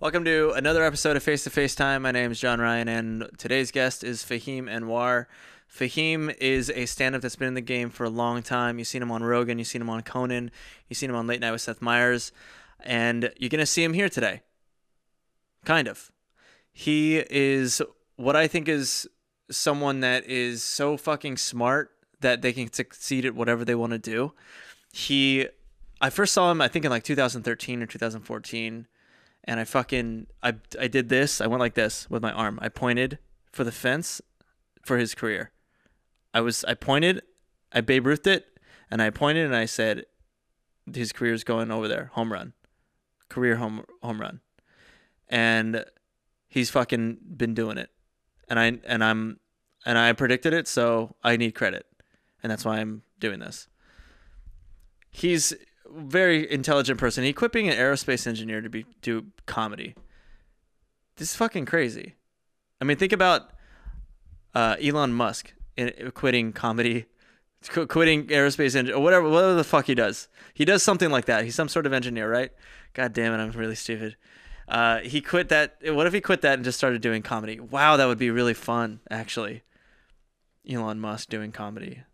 Welcome to another episode of Face to Face Time. My name is John Ryan, and today's guest is Fahim Anwar. Fahim is a stand up that's been in the game for a long time. You've seen him on Rogan, you've seen him on Conan, you've seen him on Late Night with Seth Meyers, and you're going to see him here today. Kind of. He is what I think is someone that is so fucking smart that they can succeed at whatever they want to do. He, I first saw him, I think in like 2013 or 2014 and I fucking I I did this. I went like this with my arm. I pointed for the fence for his career. I was I pointed, I Babe Ruthed it, and I pointed and I said, his career is going over there, home run, career home home run, and he's fucking been doing it, and I and I'm and I predicted it, so I need credit, and that's why I'm doing this. He's very intelligent person. Being an aerospace engineer to be do comedy. This is fucking crazy. I mean, think about uh, Elon Musk in, quitting comedy, qu- quitting aerospace engine, or whatever, whatever the fuck he does. He does something like that. He's some sort of engineer, right? God damn it, I'm really stupid. Uh, he quit that. What if he quit that and just started doing comedy? Wow, that would be really fun, actually. Elon Musk doing comedy.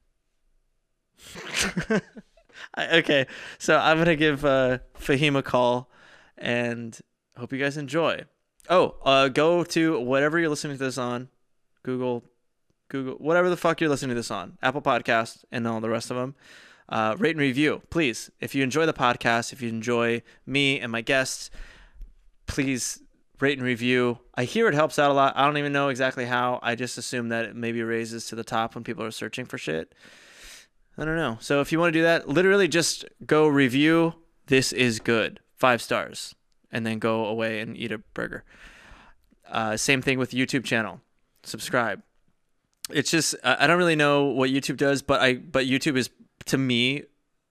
Okay, so I'm gonna give uh, Fahim a call, and hope you guys enjoy. Oh, uh, go to whatever you're listening to this on, Google, Google, whatever the fuck you're listening to this on, Apple Podcast, and all the rest of them. Uh, rate and review, please. If you enjoy the podcast, if you enjoy me and my guests, please rate and review. I hear it helps out a lot. I don't even know exactly how. I just assume that it maybe raises to the top when people are searching for shit. I don't know. So if you want to do that, literally just go review. This is good. Five stars. And then go away and eat a burger. Uh, same thing with YouTube channel. Subscribe. It's just I don't really know what YouTube does, but I but YouTube is to me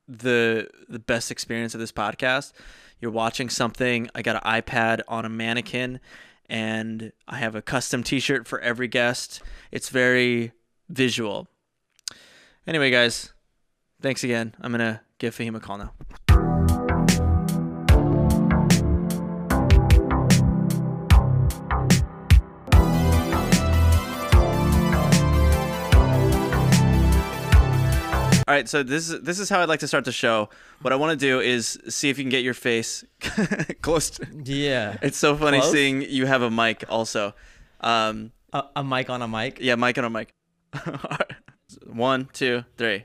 the the best experience of this podcast. You're watching something. I got an iPad on a mannequin, and I have a custom T-shirt for every guest. It's very visual. Anyway, guys, thanks again. I'm going to give Fahim a call now. All right, so this is this is how I'd like to start the show. What I want to do is see if you can get your face close. To, Yeah. it's so funny Close? seeing you have a mic also. Um, A, a mic on a mic. yeah, mic on a mic. One, two, three.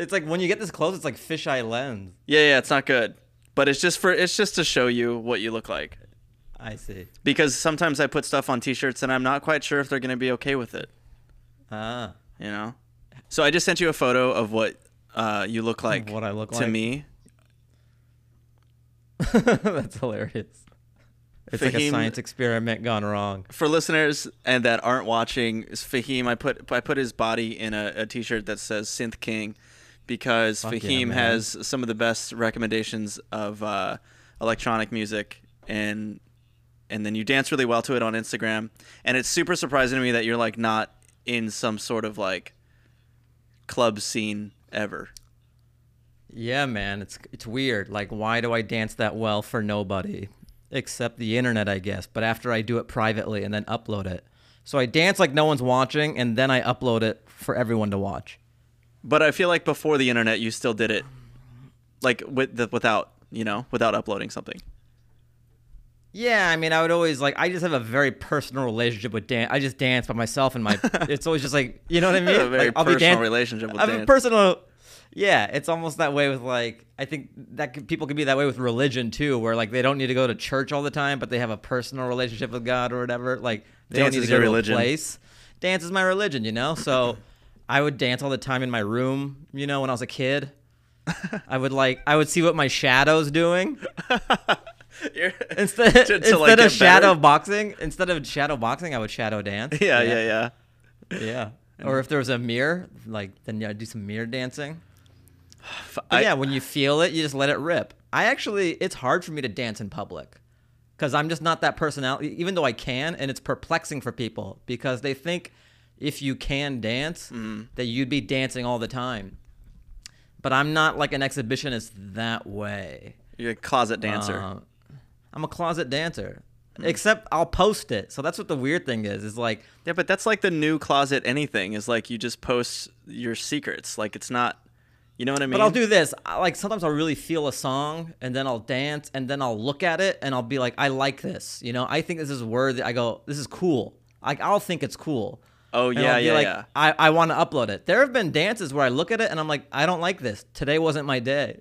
It's like when you get this close, it's like fisheye lens. Yeah, yeah, it's not good, but it's just for it's just to show you what you look like. I see. Because sometimes I put stuff on T-shirts and I'm not quite sure if they're gonna be okay with it. Ah. You know. So I just sent you a photo of what uh, you look like. What I look to like? me. That's hilarious. It's like a science experiment gone wrong. For listeners and that aren't watching, Fahim, I put I put his body in a, a T-shirt that says Synth King, because Fuck Fahim man. has some of the best recommendations of uh, electronic music, and and then you dance really well to it on Instagram, and it's super surprising to me that you're like not in some sort of like club scene ever. Yeah, man. It's it's weird. Like, why do I dance that well for nobody? Except the internet, I guess. But after I do it privately and then upload it. So I dance like no one's watching and then I upload it for everyone to watch. But I feel like before the internet, you still did it, like with the without you know without uploading something. Yeah, I mean, I would always like. I just have a very personal relationship with dance. I just dance by myself, and my it's always just like you know what I mean. a very like, I'll be personal dan- relationship with I have a personal. Yeah, it's almost that way with like. I think that could, people can be that way with religion too, where like they don't need to go to church all the time, but they have a personal relationship with God or whatever. Like they Dance don't need is to go to religion. a place. Dance is my religion, you know. So I would dance all the time in my room, you know, when I was a kid. I would like I would see what my shadow's doing. Instead, To- to, instead like, of shadow better? boxing, instead of shadow boxing, I would shadow dance. yeah, yeah, yeah. yeah. Or if there was a mirror, like then yeah, I'd do some mirror dancing. I- yeah, when you feel it, you just let it rip. I actually, it's hard for me to dance in public because I'm just not that personality. Even though I can, and it's perplexing for people because they think if you can dance, Mm-hmm. that you'd be dancing all the time. but I'm not like an exhibitionist that way. You're a closet dancer. Uh, I'm a closet dancer. Except I'll post it. So that's what the weird thing is. Is like yeah, but that's like the new closet anything is like you just post your secrets. Like it's not you know what I mean? But I'll do this. I, like sometimes I'll really feel a song and then I'll dance and then I'll look at it and I'll be like, I like this. You know, I think this is worthy. I go, this is cool. Like I'll think it's cool. Oh yeah, yeah, like, yeah. I, I want to upload it. There have been dances where I look at it and I'm like, I don't like this. Today wasn't my day.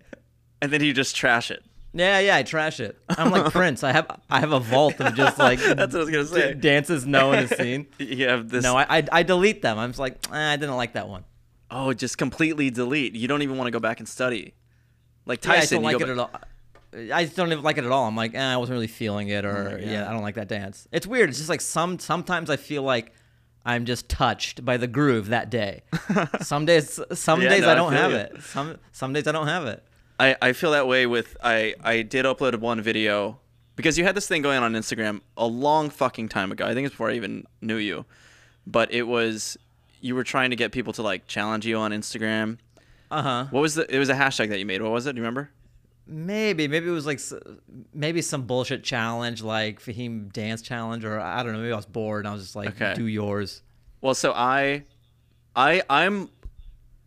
And then you just trash it. Yeah, yeah, I trash it. I'm like Prince. I have I have a vault of just like That's what I was gonna say. dances no one has seen. You have this. No, I, I I delete them. I'm just like eh, I didn't like that one. oh, just completely delete. You don't even want to go back and study. Like Yeah, I don't like it go at all. I just don't even like it at all. I'm like, eh, I wasn't really feeling it, or yeah. yeah. I don't like that dance. It's weird. It's just like some sometimes I feel like I'm just touched by the groove that day. some days, some Yeah, days no, I I don't feel have you. it. Some some days I don't have it. I, I feel that way with I I did upload one video because you had this thing going on Instagram a long fucking time ago. I think it's before I even knew you, but it was you were trying to get people to like challenge you on Instagram. Uh huh. What was the? It was a hashtag that you made. What was it? Do you remember? Maybe maybe it was like maybe some bullshit challenge like Fahim dance challenge, or I don't know. Maybe I was bored and I was just like, Okay. do yours. Well, so I, I I'm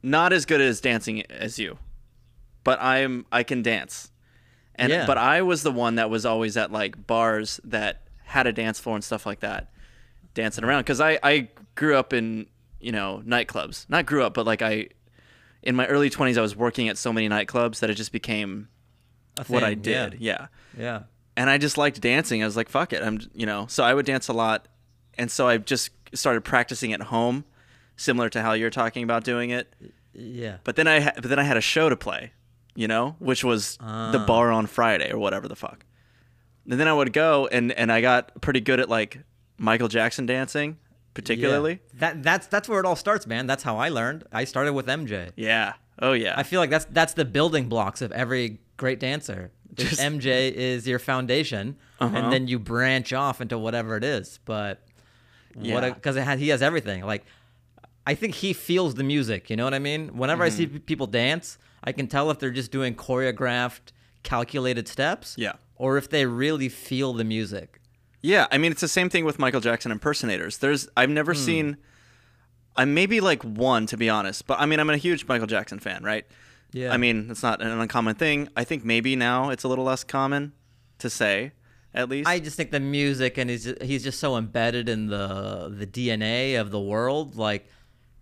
not as good as dancing as you, but I'm I can dance, and Yeah. but I was the one that was always at like bars that had a dance floor and stuff like that, dancing around because I I grew up in you know nightclubs. Not grew up, but like I, in my early twenties, I was working at so many nightclubs that it just became A what I did. Yeah. yeah yeah. and I just liked dancing. I was like, fuck it. I'm, you know, so I would dance a lot. And so I just started practicing at home, similar to how you're talking about doing it. Yeah. But then I, ha- but then I had a show to play, you know, which was the Ah. bar on Friday or whatever the fuck. And then I would go and, and I got pretty good at like Michael Jackson dancing, particularly. Yeah. That that's that's where it all starts, man. That's how I learned. I started with MJ. Yeah. Oh yeah. I feel like that's that's the building blocks of every great dancer. Just- MJ is your foundation, Uh-huh. and then you branch off into whatever it is. But what because it has, he has everything. Like I think he feels the music. You know what I mean? Whenever I see Mm-hmm. people dance, I can tell if they're just doing choreographed, calculated steps, Yeah. or if they really feel the music. Yeah, I mean it's the same thing with Michael Jackson impersonators. There's I've never seen I maybe like one to be honest, but I mean I'm a huge Michael Jackson fan, right? Yeah. I mean, it's not an uncommon thing. I think maybe now it's a little less common to say, at least. I just think the music and he's just, he's just so embedded in the the DNA of the world. Like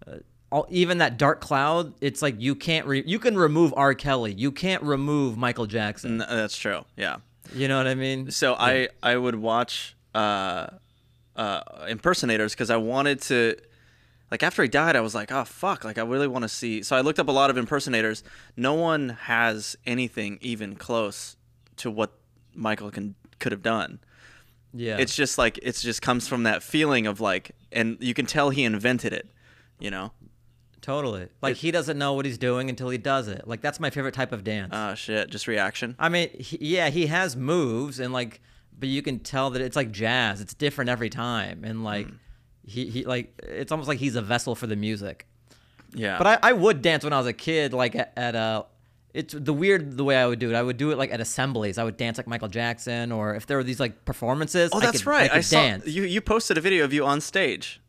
uh, all, even that Dark Cloud, it's like you can't re- you can remove R. Kelly, you can't remove Michael Jackson. N- that's true. Yeah. You know what I mean? So I I would watch uh, uh, impersonators because I wanted to. Like after he died, I was like, oh fuck! Like I really want to see. So I looked up a lot of impersonators. No one has anything even close to what Michael can could have done. Yeah, It's just like it's just comes from that feeling of like, and you can tell he invented it. You know? totally. Like he doesn't know what he's doing until he does it. Like that's my favorite type of dance. Ah shit! Just reaction. I mean, he, yeah, he has moves and like, but you can tell that it's like jazz. It's different every time, and like, Hmm. He he like it's almost like he's a vessel for the music. Yeah. But I, I would dance when I was a kid, like at, at a. It's the weird the way I would do it. I would do it like at assemblies. I would dance like Michael Jackson, or if there were these like performances. oh, I that's could, right. I, could saw dance. you. You posted a video of you on stage.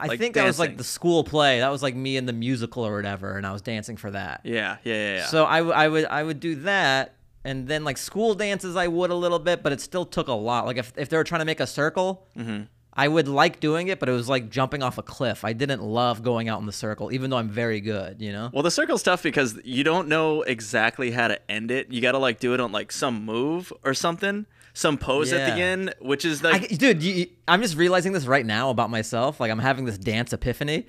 I like, think that was like the school play. That was like me in the musical or whatever, and I was dancing for that. Yeah. Yeah. Yeah. yeah. So I, w- I would I would do that, and then like school dances I would a little bit, but it still took a lot. Like if if they were trying to make a circle, Mm-hmm. I would like doing it, but it was like jumping off a cliff. I didn't love going out in the circle, even though I'm very good. You know. Well, the circle's tough because you don't know exactly how to end it. You got to like do it on like some move or something, some pose at the end, which is I, like dude, you, you- I'm just realizing this right now about myself. Like I'm having this dance epiphany.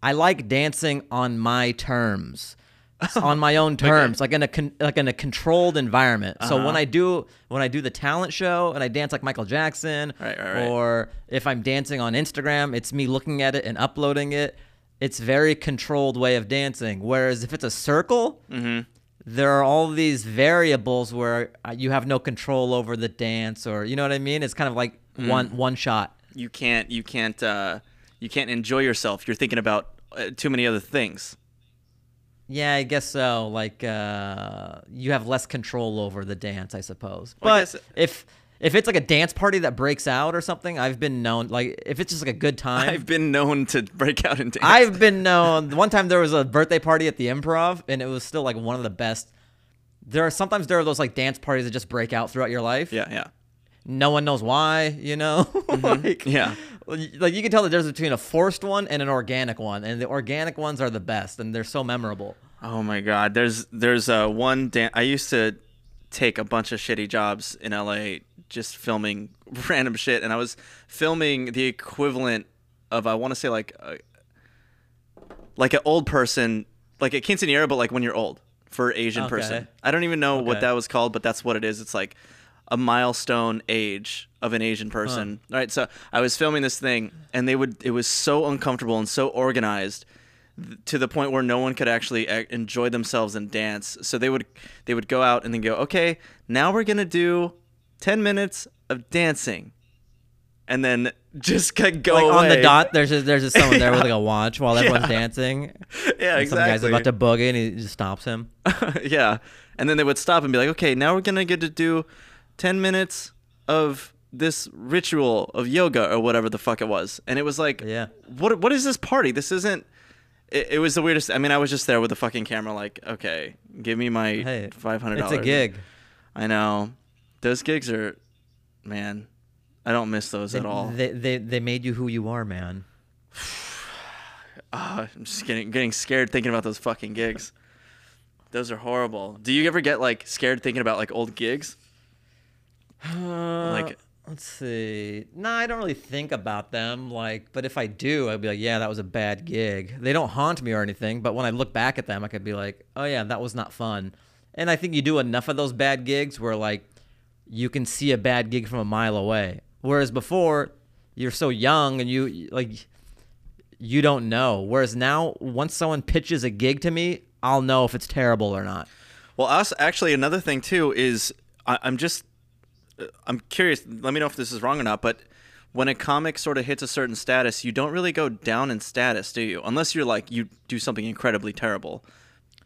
I like dancing on my terms, on my own terms, like in a con- like in a controlled environment. So Uh-huh. when I do when I do the talent show and I dance like Michael Jackson, Right, right, right. or if I'm dancing on Instagram, it's me looking at it and uploading it. It's very controlled way of dancing. Whereas if it's a circle, Mm-hmm. there are all these variables where uh, you have no control over the dance, or you know what I mean. It's kind of like Mm. one one shot. you can't you can't uh you can't enjoy yourself. You're thinking about uh, too many other things. Yeah, I guess so. Like uh, you have less control over the dance, I suppose. Well, I But guess- if if it's like a dance party that breaks out or something, I've been known. Like if it's just like a good time, I've been known to break out in dance. I've been known. One time there was a birthday party at the Improv, and it was still like one of the best. There are sometimes there are those like dance parties that just break out throughout your life. yeah, yeah. No one knows why. You know, Mm-hmm. Yeah. Like you can tell the difference between a forced one and an organic one, and the organic ones are the best, and they're so memorable. Oh my god, there's there's uh, one dan- I used to take a bunch of shitty jobs in LA just filming random shit and I was filming the equivalent of I want to say like a, like an old person like a quinceanera but like when you're old for Asian Okay. person. I don't even know what that was called but that's what it is. It's like a milestone age of an Asian person. Right? So I was filming this thing and they would it was so uncomfortable and so organized to the point where no one could actually enjoy themselves and dance. So they would they would go out and then go, okay, now we're gonna do ten minutes of dancing, and then just go like away. on the dot, there's just, there's just someone there with like a watch while everyone's Yeah. dancing. Yeah, And Some guy's about to boogie, and he just stops him. yeah, and then they would stop and be like, okay, now we're gonna get to do ten minutes of this ritual of yoga or whatever the fuck it was, and it was like, Yeah. what what is this party? This isn't. It, it was the weirdest. I mean, I was just there with the fucking camera, like, okay, give me my Hey, five hundred It's dollars. a gig. I know. Those gigs are, man, I don't miss those They, at all. They, they they made you who you are, man. Ah, I'm just getting getting scared thinking about those fucking gigs. Those are horrible. Do you ever get like scared thinking about like old gigs? Like, Like- let's see. No, I don't really think about them. Like, but if I do, I'd be like, yeah, that was a bad gig. They don't haunt me or anything, but when I look back at them, I could be like, oh yeah, that was not fun. And I think you do enough of those bad gigs where like you can see a bad gig from a mile away. Whereas before, you're so young and you like you don't know. Whereas now, once someone pitches a gig to me, I'll know if it's terrible or not. Well, us actually another thing too is I, I'm just I'm curious. Let me know if this is wrong or not. But when a comic sort of hits a certain status, you don't really go down in status, do you? Unless you're like you do something incredibly terrible.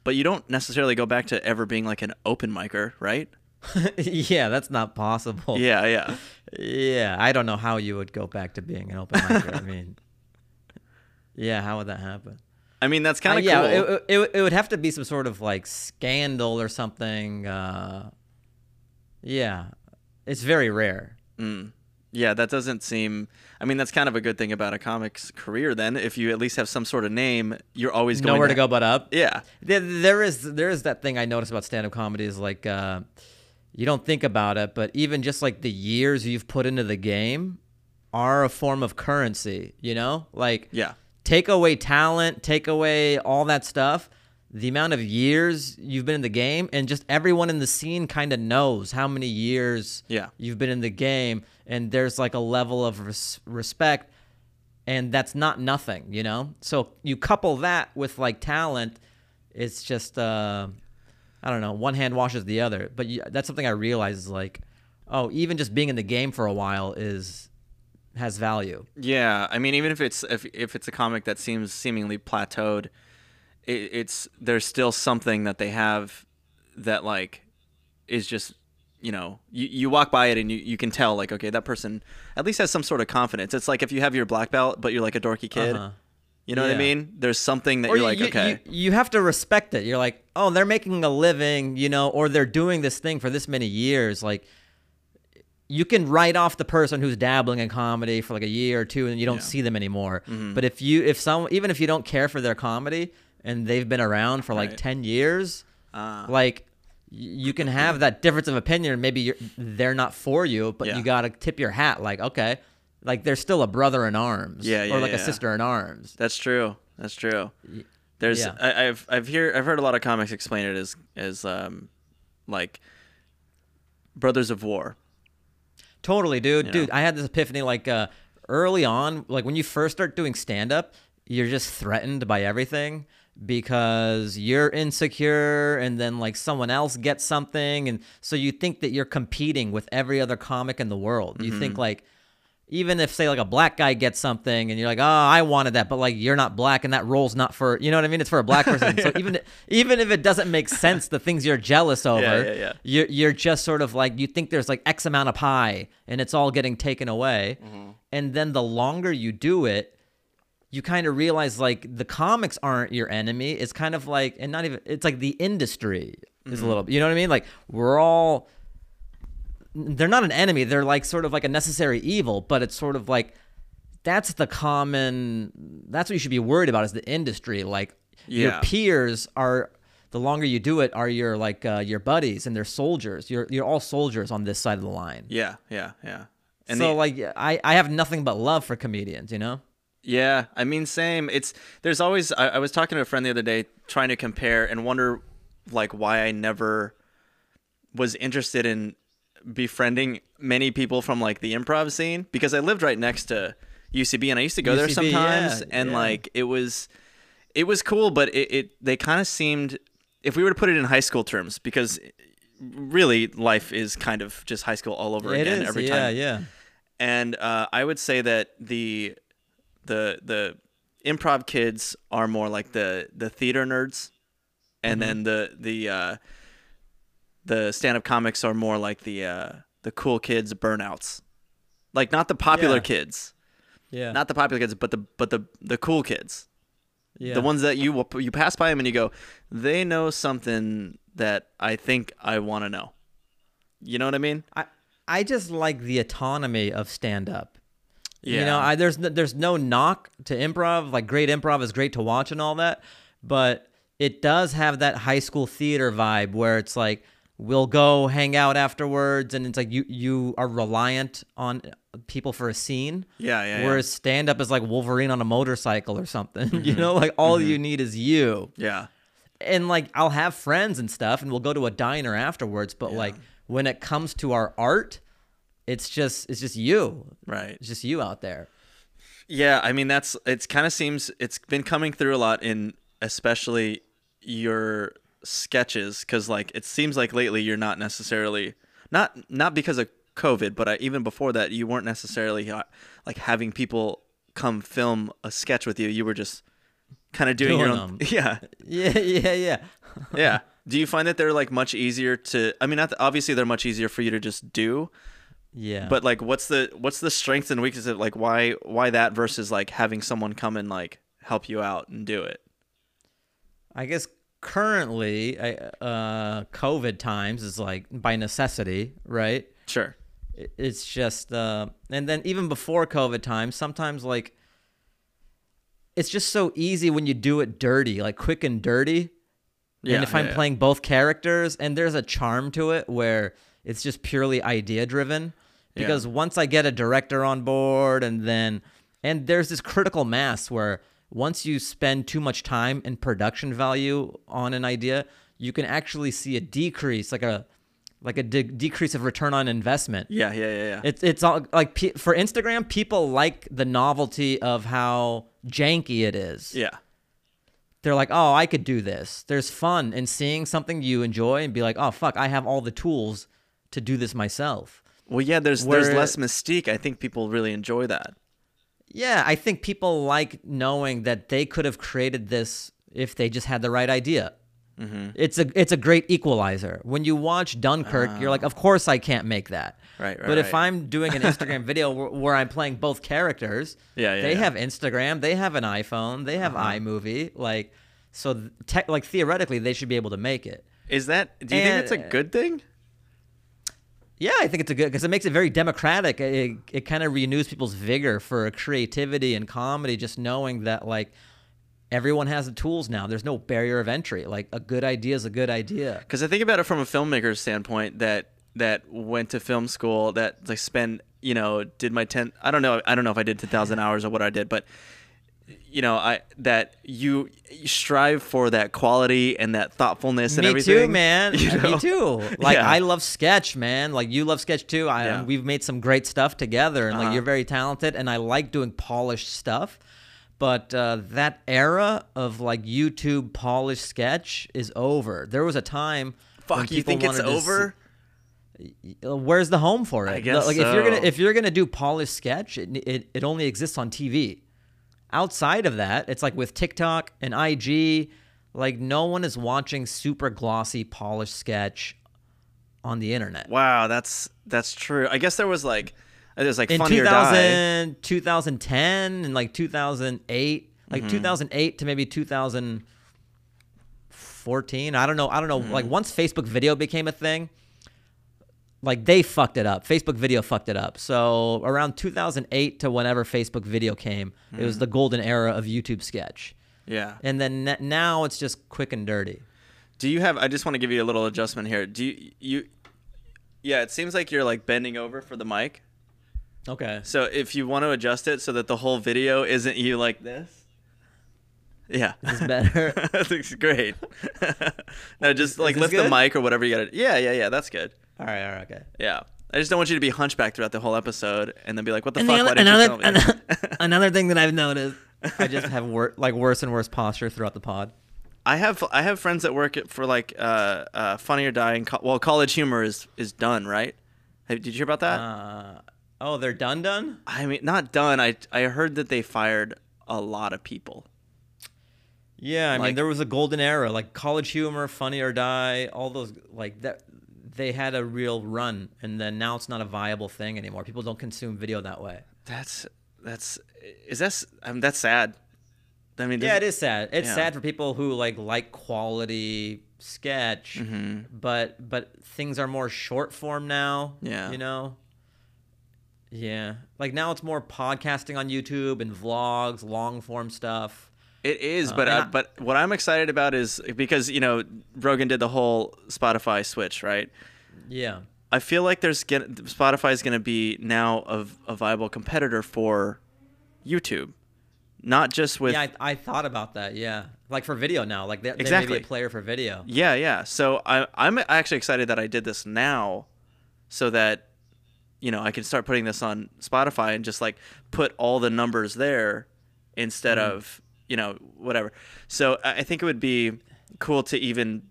But you don't necessarily go back to ever being like an open micer, right? yeah, that's not possible. Yeah, yeah. Yeah, I don't know how you would go back to being an open micer. I mean, yeah, how would that happen? I mean, that's Uh, kind of yeah, cool. it, it, it would have to be some sort of like scandal or something. Uh, yeah, it's very rare. Mm. Yeah, that doesn't seem. I mean, that's kind of a good thing about a comic's career. Then, if you at least have some sort of name, you're always going Nowhere to go but up. Yeah, There, there is there is that thing I notice about stand up comedy is like uh, you don't think about it, but even just like the years you've put into the game are a form of currency. You know, like yeah, take away talent, take away all that stuff, the amount of years you've been in the game, and just everyone in the scene kind of knows how many years Yeah. you've been in the game, and there's like a level of res- respect, and that's not nothing, you know. So you couple that with like talent, it's just uh, I don't know, one hand washes the other. But you, that's something I realize is like, oh, even just being in the game for a while is has value. yeah. I mean, even if it's if if it's a comic that seems seemingly plateaued, it, it's there's still something that they have that like is just you know you, you walk by it and you, you can tell like okay that person at least has some sort of confidence it's like if you have your black belt but you're like a dorky kid Uh-huh. you know what i mean there's something that or you're you, like you- okay you, you have to respect it. You're like, oh, they're making a living, you know, or they're doing this thing for this many years. Like, you can write off the person who's dabbling in comedy for like a year or two, and you don't Yeah. Mm-hmm. see them anymore. But if you, if some, even if you don't care for their comedy and they've been around for like Right. ten years, uh, like. You can have that difference of opinion. Maybe you're, they're not for you, but Yeah. you gotta tip your hat. Like, okay, like they're still a brother in arms, Yeah, yeah, or like yeah. a sister in arms. That's true. That's true. There's. I, I've I've hear I've heard a lot of comics explain it as as um like brothers of war. Totally, dude. You Dude, know? I had this epiphany like uh early on, like when you first start doing stand up, you're just threatened by everything because you're insecure and then like someone else gets something and so you think that you're competing with every other comic in the world. You Mm-hmm. think like even if say like a black guy gets something and you're like, oh, I wanted that, but like you're not black and that role's not for you know what I mean? It's for a black person. so even even if it doesn't make sense, the things you're jealous over, yeah, yeah. you're you're just sort of like you think there's like X amount of pie and it's all getting taken away, Mm-hmm. and then the longer you do it. You kind of realize like the comics aren't your enemy. It's kind of like, and not even, it's like the industry is Mm-hmm. a little, you know what I mean? Like we're all, they're not an enemy they're like sort of like a necessary evil but it's sort of like that's the common that's what you should be worried about is the industry like your peers are the longer you do it are your like uh, your buddies and they're soldiers you're you're all soldiers on this side of the line Yeah, yeah, yeah. And so the- like I, I have nothing but love for comedians you know Yeah, I mean, same. It's there's always. I, I was talking to a friend the other day, trying to compare and wonder, like, why I never was interested in befriending many people from like the improv scene because I lived right next to UCB and I used to go there sometimes, yeah, and yeah. like it was, it was cool, but it, it they kind of seemed, if we were to put it in high school terms, because really life is kind of just high school all over it again is every yeah time Yeah, yeah and uh, I would say that the the the improv kids are more like the the theater nerds, and then the the uh, the stand up comics are more like the uh, the cool kids burnouts, like not the popular Yeah. kids, yeah not the popular kids, but the but the the cool kids, yeah the ones that you you pass by them and you go, they know something that I think I want to know. You know what I mean? I I just like the autonomy of stand up. You know, I there's no, there's no knock to improv. Like great improv is great to watch and all that, but it does have that high school theater vibe where it's like we'll go hang out afterwards, and it's like you you are reliant on people for a scene. Yeah, yeah, yeah. Whereas stand up is like Wolverine on a motorcycle or something. you mm-hmm. know, like all mm-hmm. you need is you Yeah. and like I'll have friends and stuff, and we'll go to a diner afterwards. But like when it comes to our art, it's just it's just you. Right. It's just you out there. Yeah, I mean that's it's kind of seems it's been coming through a lot in especially your sketches because like it seems like lately you're not necessarily not not because of COVID, but I, even before that you weren't necessarily uh, like having people come film a sketch with you. You were just kind of doing, your own. them. Yeah, Yeah, yeah, yeah. yeah. Do you find that they're like much easier to? I mean, obviously they're much easier for you to just do, Yeah. but like what's the what's the strengths and weaknesses of like why why that versus like having someone come and like help you out and do it I guess currently, I, uh, COVID times is like by necessity, right? sure It's just, uh, and then even before COVID times, sometimes like it's just so easy when you do it dirty, like quick and dirty. Yeah, and if I'm yeah, yeah. playing both characters, and there's a charm to it where it's just purely idea driven. Yeah. Because once I get a director on board, and then, and there's this critical mass where once you spend too much time and production value on an idea, you can actually see a decrease, like a, like a de- decrease of return on investment. yeah yeah yeah yeah It's it's all like pe- for Instagram, people like the novelty of how janky it is yeah they're like, oh, I could do this. There's fun in seeing something you enjoy and be like, oh, fuck, I have all the tools to do this myself. Well yeah there's there's less mystique i think people really enjoy that Yeah, I think people like knowing that they could have created this if they just had the right idea. Mm-hmm. It's a it's a great equalizer. When you watch Dunkirk, you're like, of course I can't make that. Right, right, But if. I'm doing an Instagram video where, where I'm playing both characters, Yeah, yeah, they yeah. have Instagram, they have an iPhone, they have Uh-huh. iMovie, like so tech like theoretically they should be able to make it. is that do you think it's a good thing Yeah, I think it's a good because it makes it very democratic. It, it kind of renews people's vigor for creativity and comedy, just knowing that like everyone has the tools now. There's no barrier of entry. Like a good idea is a good idea. because i think about it from a filmmaker's standpoint that that went to film school that like spent you know did my 10 i don't know i don't know if i did 10000 hours or what i did but you know i that you, you strive for that quality and that thoughtfulness and Me everything too, man. you know? Me too. Like Yeah. I love sketch, man. Like you love sketch too. I Yeah. we've made some great stuff together, and Uh-huh. like you're very talented, and I like doing polished stuff. But uh, that era of like YouTube polished sketch is over. There was a time. fuck you think it's over where's the home for it? I guess like if you're gonna if you're gonna do polished sketch, it, it it only exists on TV. Outside of that, it's like with TikTok and IG, like no one is watching super glossy polished sketch on the internet. Wow, that's that's true. I guess there was like there's like in funny or die. 2000, 2010 and like 2008 Mm-hmm. like 2008 to maybe 2014 i don't know i don't know Mm-hmm. like once facebook video became a thing like they fucked it up facebook video fucked it up so around 2008 to whenever facebook video came it Mm-hmm. was the golden era of youtube sketch Yeah. and then now it's just quick and dirty Do you have? I just want to give you a little adjustment here. Do you you? Yeah, it seems like you're like bending over for the mic. okay So if you want to adjust it so that the whole video isn't you like this. Yeah. Is better? that looks great. no, just like lift the mic or whatever you got to. Yeah, yeah, yeah. That's good. All right all right okay Yeah. I just don't want you to be hunchback throughout the whole episode and then be like, "What the And fuck? the other, another, another, another thing that I've noticed, I just have wor- like worse and worse posture throughout the pod. I have I have friends that work at, for like uh, uh, Funny or Die. And co- well, College Humor is is done, right? Did you hear about that? Uh, oh, they're done, done. I mean, not done. I I heard that they fired a lot of people. Yeah, I Like- mean there was a golden era, like College Humor, Funny or Die, all those like that. They had a real run, and then now it's not a viable thing anymore. People don't consume video that way. That's that's is that s- I mean, that's sad. I mean, Yeah, it is sad. It's Yeah. sad for people who like like quality sketch, Mm-hmm. but but things are more short form now. Yeah. you know. Yeah, like now it's more podcasting on YouTube and vlogs, long form stuff. It is, Uh, but I- but what I'm excited about is because you know Rogan did the whole Spotify switch, right? Yeah, I feel like there's Spotify is gonna be now a, a viable competitor for YouTube, not just with yeah. I, I thought about that. Yeah, like for video now, like they, they may Exactly. be a player for video. Yeah, yeah. So I, I'm actually excited that I did this now, so that you know I can start putting this on Spotify and just like put all the numbers there instead Mm-hmm. of you know whatever. So I think it would be cool to even.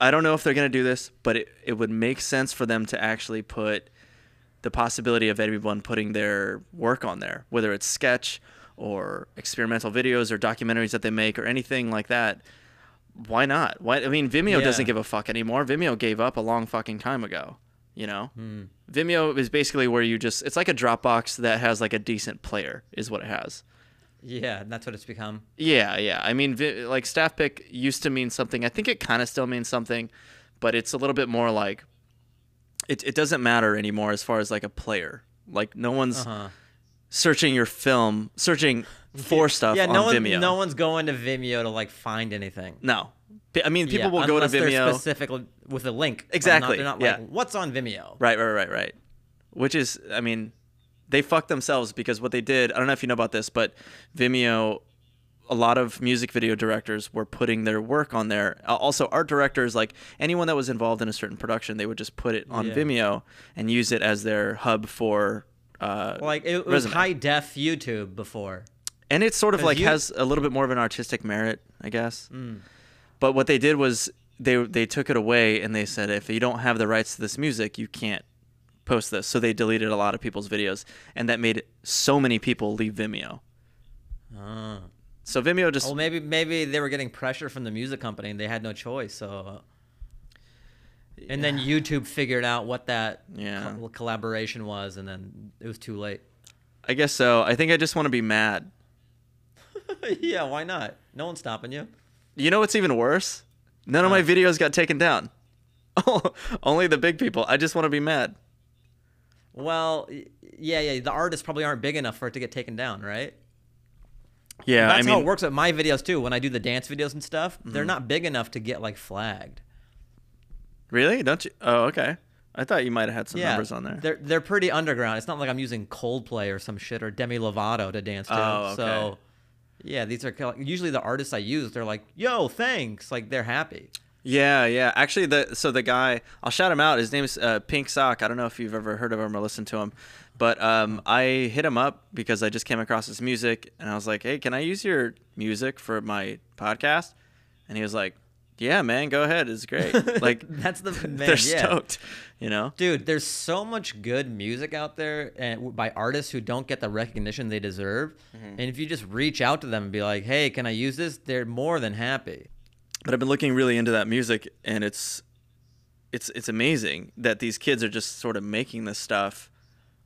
I don't know if they're gonna do this, but it, it would make sense for them to actually put the possibility of everyone putting their work on there, whether it's sketch or experimental videos or documentaries that they make or anything like that. Why not? Why? I mean, Vimeo Yeah. doesn't give a fuck anymore. Vimeo gave up a long fucking time ago. You know, Hmm. Vimeo is basically where you just it's like a Dropbox that has like a decent player is what it has. Yeah, that's what it's become. Yeah, yeah. I mean, vi- like staff pick used to mean something. I think it kind of still means something, but it's a little bit more like it. It doesn't matter anymore as far as like a player. Like no one's Uh-huh. searching your film, searching for stuff Yeah, on no one, Vimeo. no one's going to Vimeo to like find anything. No. I mean, people Yeah, will go to Vimeo. specifically with a link. Like, not- Exactly, they're not yeah. like, what's on Vimeo? Right, right, right, right. Which is, I mean, they fucked themselves because what they did. I don't know if you know about this, but Vimeo, a lot of music video directors were putting their work on there. Also, art directors, like anyone that was involved in a certain production, they would just put it on Yeah. Vimeo and use it as their hub for. Uh, Like it, it was high def YouTube before. and it sort of like you- has a little bit more of an artistic merit, I guess. Mm. But what they did was they they took it away and they said if you don't have the rights to this music, you can't post this. So they deleted a lot of people's videos, and that made so many people leave Vimeo. Ah. So Vimeo just Well, maybe maybe they were getting pressure from the music company and they had no choice. So, and then YouTube figured out what that Yeah. co- collaboration was, and then it was too late. I guess so. I think I just want to be mad. yeah, why not? No one's stopping you. You know what's even worse? None of my videos got taken down. Only the big people. I just want to be mad. Well, yeah, yeah. The artists probably aren't big enough for it to get taken down, right? Yeah, That's I mean, how it works with my videos too. When I do the dance videos and stuff, Mm-hmm. they're not big enough to get like flagged. really? Don't you? Oh, okay. I thought you might have had some yeah, numbers on there. They're they're pretty underground. It's not like I'm using Coldplay or some shit or Demi Lovato to dance to. Oh, okay. So, yeah, these are usually the artists I use. They're like, "Yo, thanks!" Like they're happy. Yeah, yeah. Actually, the so the guy I'll shout him out. His name's uh, Pink Sock. I don't know if you've ever heard of him or listened to him, but um, I hit him up because I just came across his music and I was like, "Hey, can I use your music for my podcast?" And he was like, yeah, man, go ahead. It's great. Like That's the man, they're yeah. stoked. You know. Dude, there's so much good music out there and by artists who don't get the recognition they deserve. Mm-hmm. And if you just reach out to them and be like, "Hey, can I use this?" They're more than happy. But I've been looking really into that music, and it's it's it's amazing that these kids are just sort of making this stuff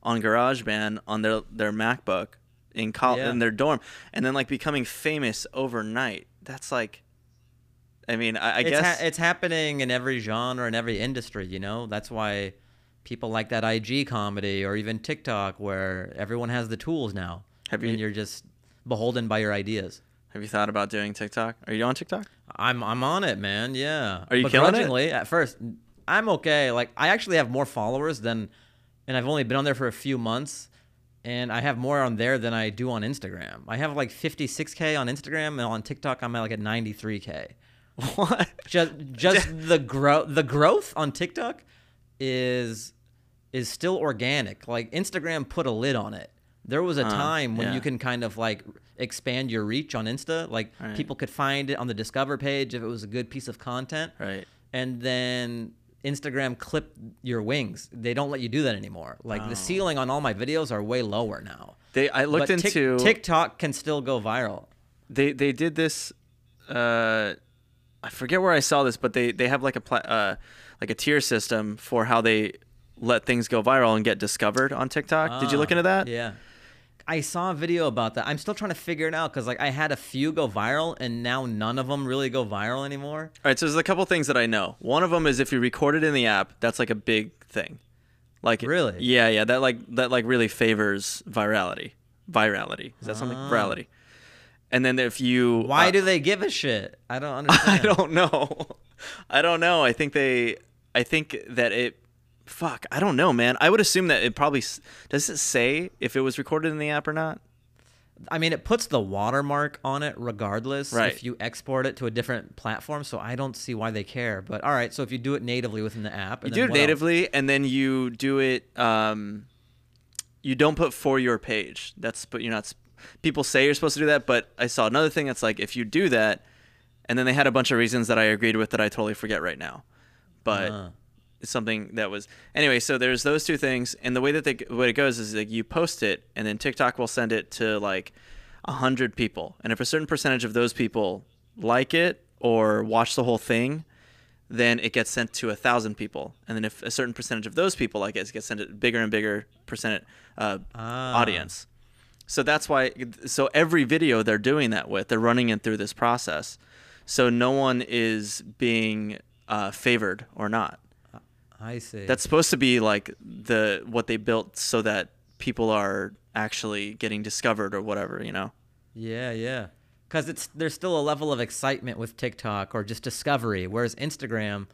on GarageBand on their their MacBook in col- Yeah. in their dorm, and then like becoming famous overnight. That's like, I mean, I, I it's guess ha- it's happening in every genre and every industry, you know? That's why people like that IG comedy or even TikTok where everyone has the tools now. Have you- and you're just beholden by your ideas. Have you thought about doing TikTok? Are you on TikTok? I'm I'm on it, man. Yeah. Are you killing it? At first, I'm okay. Like I actually have more followers than, and I've only been on there for a few months, and I have more on there than I do on Instagram. I have like 56k on Instagram, and on TikTok I'm at like at 93k. What? Just just the growth the growth on TikTok is is still organic. Like Instagram put a lid on it. There was a Uh, time when yeah. you can kind of like expand your reach on Insta. Like Right. people could find it on the discover page if it was a good piece of content. Right. And then Instagram clipped your wings. They don't let you do that anymore. Like Oh. the ceiling on all my videos are way lower now. They I looked But into TikTok can still go viral. they they did this uh I forget where I saw this but they they have like a pla- uh like a tier system for how they let things go viral and get discovered on TikTok. Did you look Ah, into that? Yeah. I saw a video about that. I'm still trying to figure it out because like I had a few go viral and now none of them really go viral anymore. All right, so there's a couple things that I know. One of them is if you record it in the app, that's like a big thing. Like Really? Yeah, yeah, that like that like really favors virality. Virality. Is that something? Ah. Virality. And then if you Why uh, do they give a shit? I don't understand. I don't know. I don't know. I think they. I think that it. Fuck. I don't know, man. I would assume that it probably does. It say if it was recorded in the app or not? I mean, it puts the watermark on it regardless Right. if you export it to a different platform. So I don't see why they care. But all right, so if you do it natively within the app, You do it what else? natively, and then you do it. Um, you don't put for your page. That's but you're not. People say you're supposed to do that, but I saw another thing that's like if you do that, and then they had a bunch of reasons that I agreed with that I totally forget right now, but. Ah. It's something that was anyway so there's those two things and the way that they the way it goes is like you post it and then tiktok will send it to like a hundred people and if a certain percentage of those people like it or watch the whole thing then it gets sent to a thousand people and then if a certain percentage of those people like it, it gets sent to bigger and bigger percent uh, Ah. audience. So that's why so every video they're doing that with they're running it through this process. So no one is being uh, favored or not I see. that's supposed to be like the what they built so that people are actually getting discovered or whatever, you know. Yeah, yeah. Because it's there's still a level of excitement with TikTok or just discovery, whereas Instagram,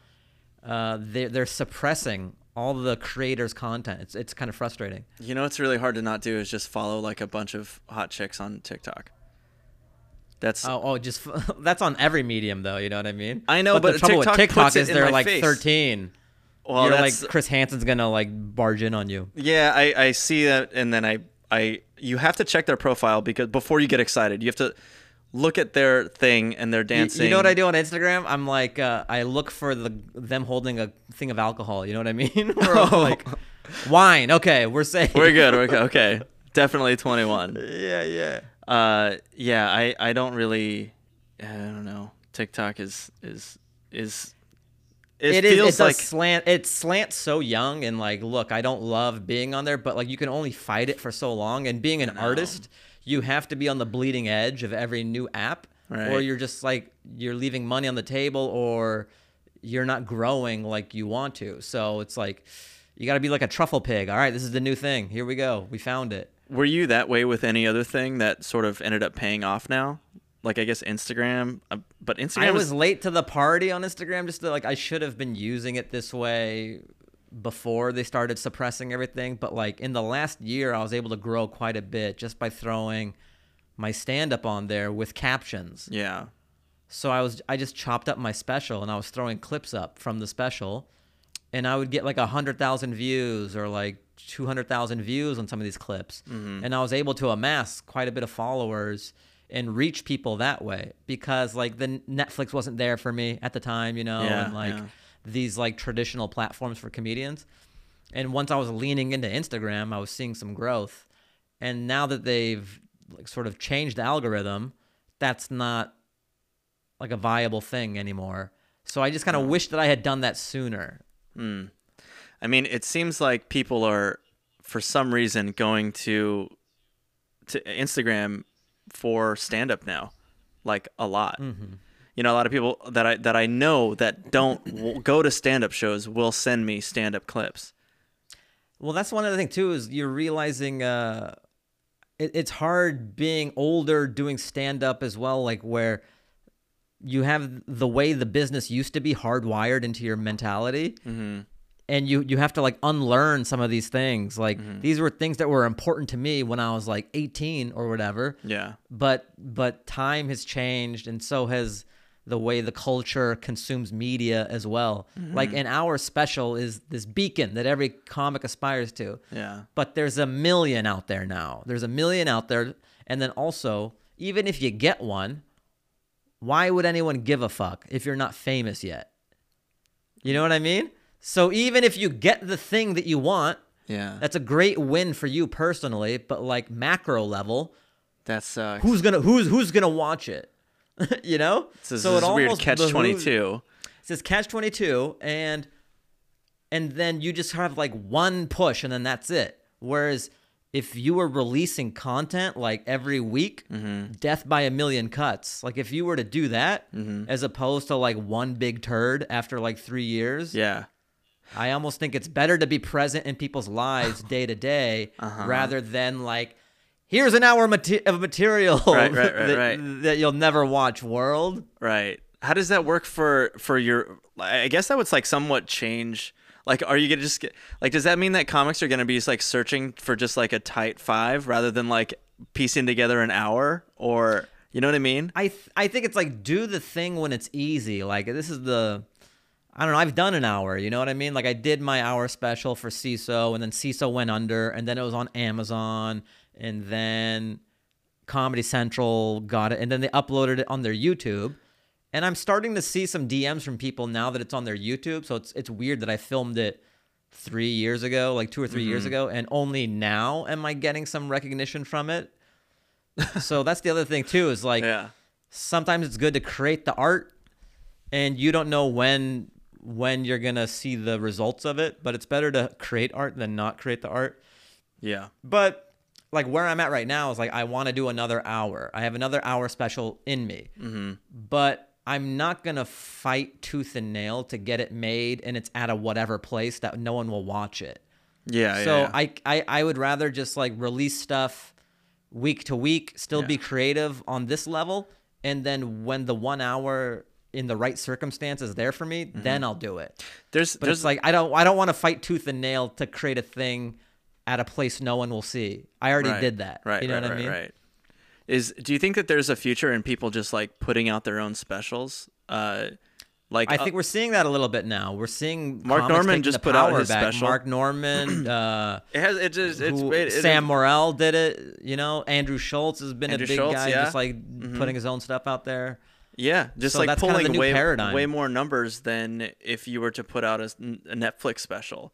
uh, they they're suppressing all the creators' content. It's it's kind of frustrating. You know what's really hard to not do is just follow like a bunch of hot chicks on TikTok. That's Oh, oh, just that's on every medium though. You know what I mean? I know, the but trouble TikTok with TikTok is they're like face. 13. Well, You're like Chris Hansen's gonna like barge in on you. yeah. I I see that, and then I I you have to check their profile because before you get excited, you have to look at their thing and their dancing. You, know what I do on Instagram? I'm like, uh, I look for the them holding a thing of alcohol. You know what I mean? Oh. like, wine. Okay, we're safe. We're good. We're good. Okay, definitely twenty one. yeah, yeah. uh yeah i i don't really i don't know tiktok is is is it, it is. feels It does like slant. It slants so young, and like, look, I don't love being on there, but like, you can only fight it for so long. And being an artist, you have to be on the bleeding edge of every new app, or you're just like you're leaving money on the table, or you're not growing like you want to. So it's like you got to be like a truffle pig. All right, this is the new thing. Here we go. We found it. were you that way with any other thing that sort of ended up paying off now like i guess instagram uh, but instagram I is- was late to the party on Instagram. Just to, like I should have been using it this way before they started suppressing everything. But like in the last year, I was able to grow quite a bit just by throwing my stand up on there with captions. yeah So I was I just chopped up my special and I was throwing clips up from the special, and I would get like a hundred thousand views or like two hundred thousand views on some of these clips, and I was able to amass quite a bit of followers and reach people that way because like the Netflix wasn't there for me at the time, you know, Yeah, and like yeah. these like traditional platforms for comedians. And once I was leaning into Instagram, I was seeing some growth. And now that they've like sort of changed the algorithm, that's not like a viable thing anymore. So I just kind of wish that I had done that sooner. Hmm. I mean, it seems like people are, for some reason, going to to Instagram for stand up now, like a lot. You know, a lot of people that I that I know that don't w- go to stand up shows will send me stand up clips. Well, that's one other thing too is you're realizing uh, it, it's hard being older doing stand up as well, like where you have the way the business used to be hardwired into your mentality. And you, you have to like unlearn some of these things. Like mm-hmm. these were things that were important to me when I was like 18 or whatever. Yeah, But but time has changed and so has the way the culture consumes media as well. Mm-hmm. Like an hour special is this beacon that every comic aspires to yeah, but there's a million out there now. There's a million out there. And then also, even if you get one, why would anyone give a fuck if you're not famous yet? You know what I mean? So even if you get the thing that you want, yeah. that's a great win for you personally, but like macro level, That sucks. who's to who's who's to watch it? you know? So this it is weird catch twenty two. it says catch 22 and and then you just have like one push and then that's it whereas if you were releasing content like every week Mm-hmm. death by a million cuts like if you were to do that Mm-hmm. as opposed to like one big turd after like three years Yeah, i almost think it's better to be present in people's lives day to day Uh-huh. rather than like here's an hour mate- of material Right, right, right, that, right. that you'll never watch world right. How does that work for for your? I guess that would like somewhat change. Like, are you gonna just get like? Does that mean that comics are gonna be just like searching for just like a tight five rather than like piecing together an hour or you know what I mean? I th- I think it's like do the thing when it's easy. Like this is the I don't know. I've done an hour. You know what I mean? Like I did my hour special for Seeso, and then Seeso went under, and then it was on Amazon, and then Comedy Central got it, and then they uploaded it on their YouTube. And I'm starting to see some DMs from people now that it's on their YouTube. So it's it's weird that I filmed it three years ago, like two or 3 years mm-hmm. ago, and only now am I getting some recognition from it. so that's the other thing too. Is like Yeah. sometimes it's good to create the art and you don't know when when you're gonna see the results of it but it's better to create art than not create the art Yeah. but like where i'm at right now is like i want to do another hour i have another hour special in me Mm-hmm. but i'm not gonna fight tooth and nail to get it made and it's at a whatever place that no one will watch it Yeah. so yeah, yeah. I, I I would rather just like release stuff week to week, still be creative on this level, and then when the one hour in the right circumstances there for me, Mm-hmm. then I'll do it. there's But there's it's like I don't I don't want to fight tooth and nail to create a thing at a place no one will see. I already right, did that. Right. You know right, what right, I mean? Right. Is do you think that there's a future in people just like putting out their own specials? Uh, like I uh, think we're seeing that a little bit now. We're seeing Mark Normand just put out his back. special. Mark Normand, uh, it has it just it's who- it, it, Sam Morril did it. You know, Andrew Schulz has been Andrew a big Schulz, guy, yeah. Mm-hmm. just like putting his own stuff out there. Yeah, just So like that's kind of pulling way paradigm. way more numbers than if you were to put out a Netflix special.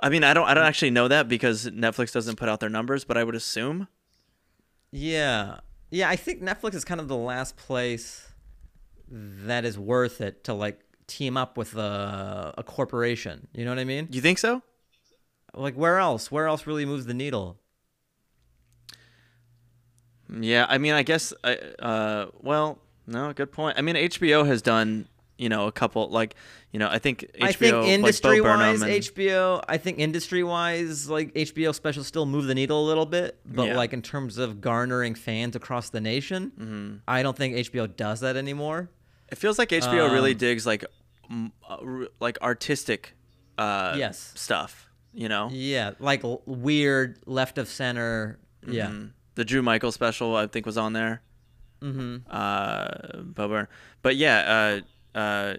I mean, I don't I don't actually know that because Netflix doesn't put out their numbers, but I would assume. Yeah, yeah. I think Netflix is kind of the last place that is worth it to like team up with a, a corporation. You know what I mean? You think so? Like where else? Where else really moves the needle? Yeah, I mean, I guess. I Uh, well, no, good point. I mean, HBO has done you know a couple like you know I think HBO I think like industry wise, Burnham and- HBO. I think industry wise, like HBO specials still move the needle a little bit, but Yeah. like in terms of garnering fans across the nation, Mm-hmm. I don't think HBO does that anymore. It feels like HBO really Um, digs like m- uh, like artistic uh Yes. stuff, you know. Yeah, like l- weird left of center. Yeah. The Drew Michael special I think was on there. Mm-hmm. Uh Burnham. But yeah, uh uh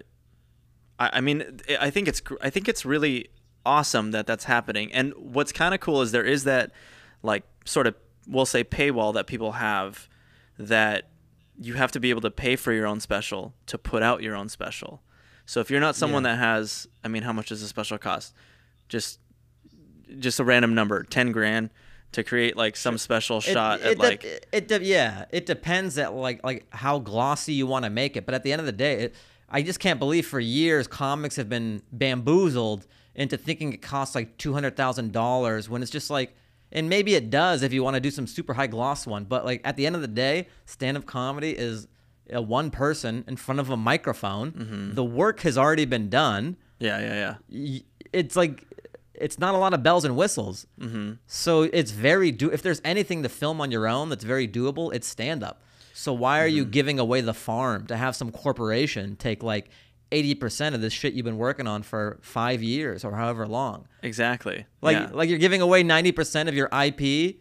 I, I mean I think it's I think it's really awesome that that's happening. And what's kind of cool is there is that like sort of we'll say paywall that people have that you have to be able to pay for your own special to put out your own special. So if you're not someone Yeah. that has, I mean, how much does a special cost? Just just a random number, 10 grand to create like some special It- shot it, at like it, it de- yeah it depends at like like how glossy you want to make it but at the end of the day it, i just can't believe for years comics have been bamboozled into thinking it costs like $200000 when it's just like and maybe it does if you want to do some super high gloss one but like at the end of the day stand-up comedy is a one person in front of a microphone Mm-hmm. the work has already been done yeah, yeah, yeah. it's like it's not a lot of bells and whistles. Mm-hmm. So it's very do. If there's anything to film on your own that's very doable, it's stand up. So why are you Mm-hmm. giving away the farm to have some corporation take like eighty percent of this shit you've been working on for five years or however long? Exactly. Like yeah. like you're giving away ninety percent of your IP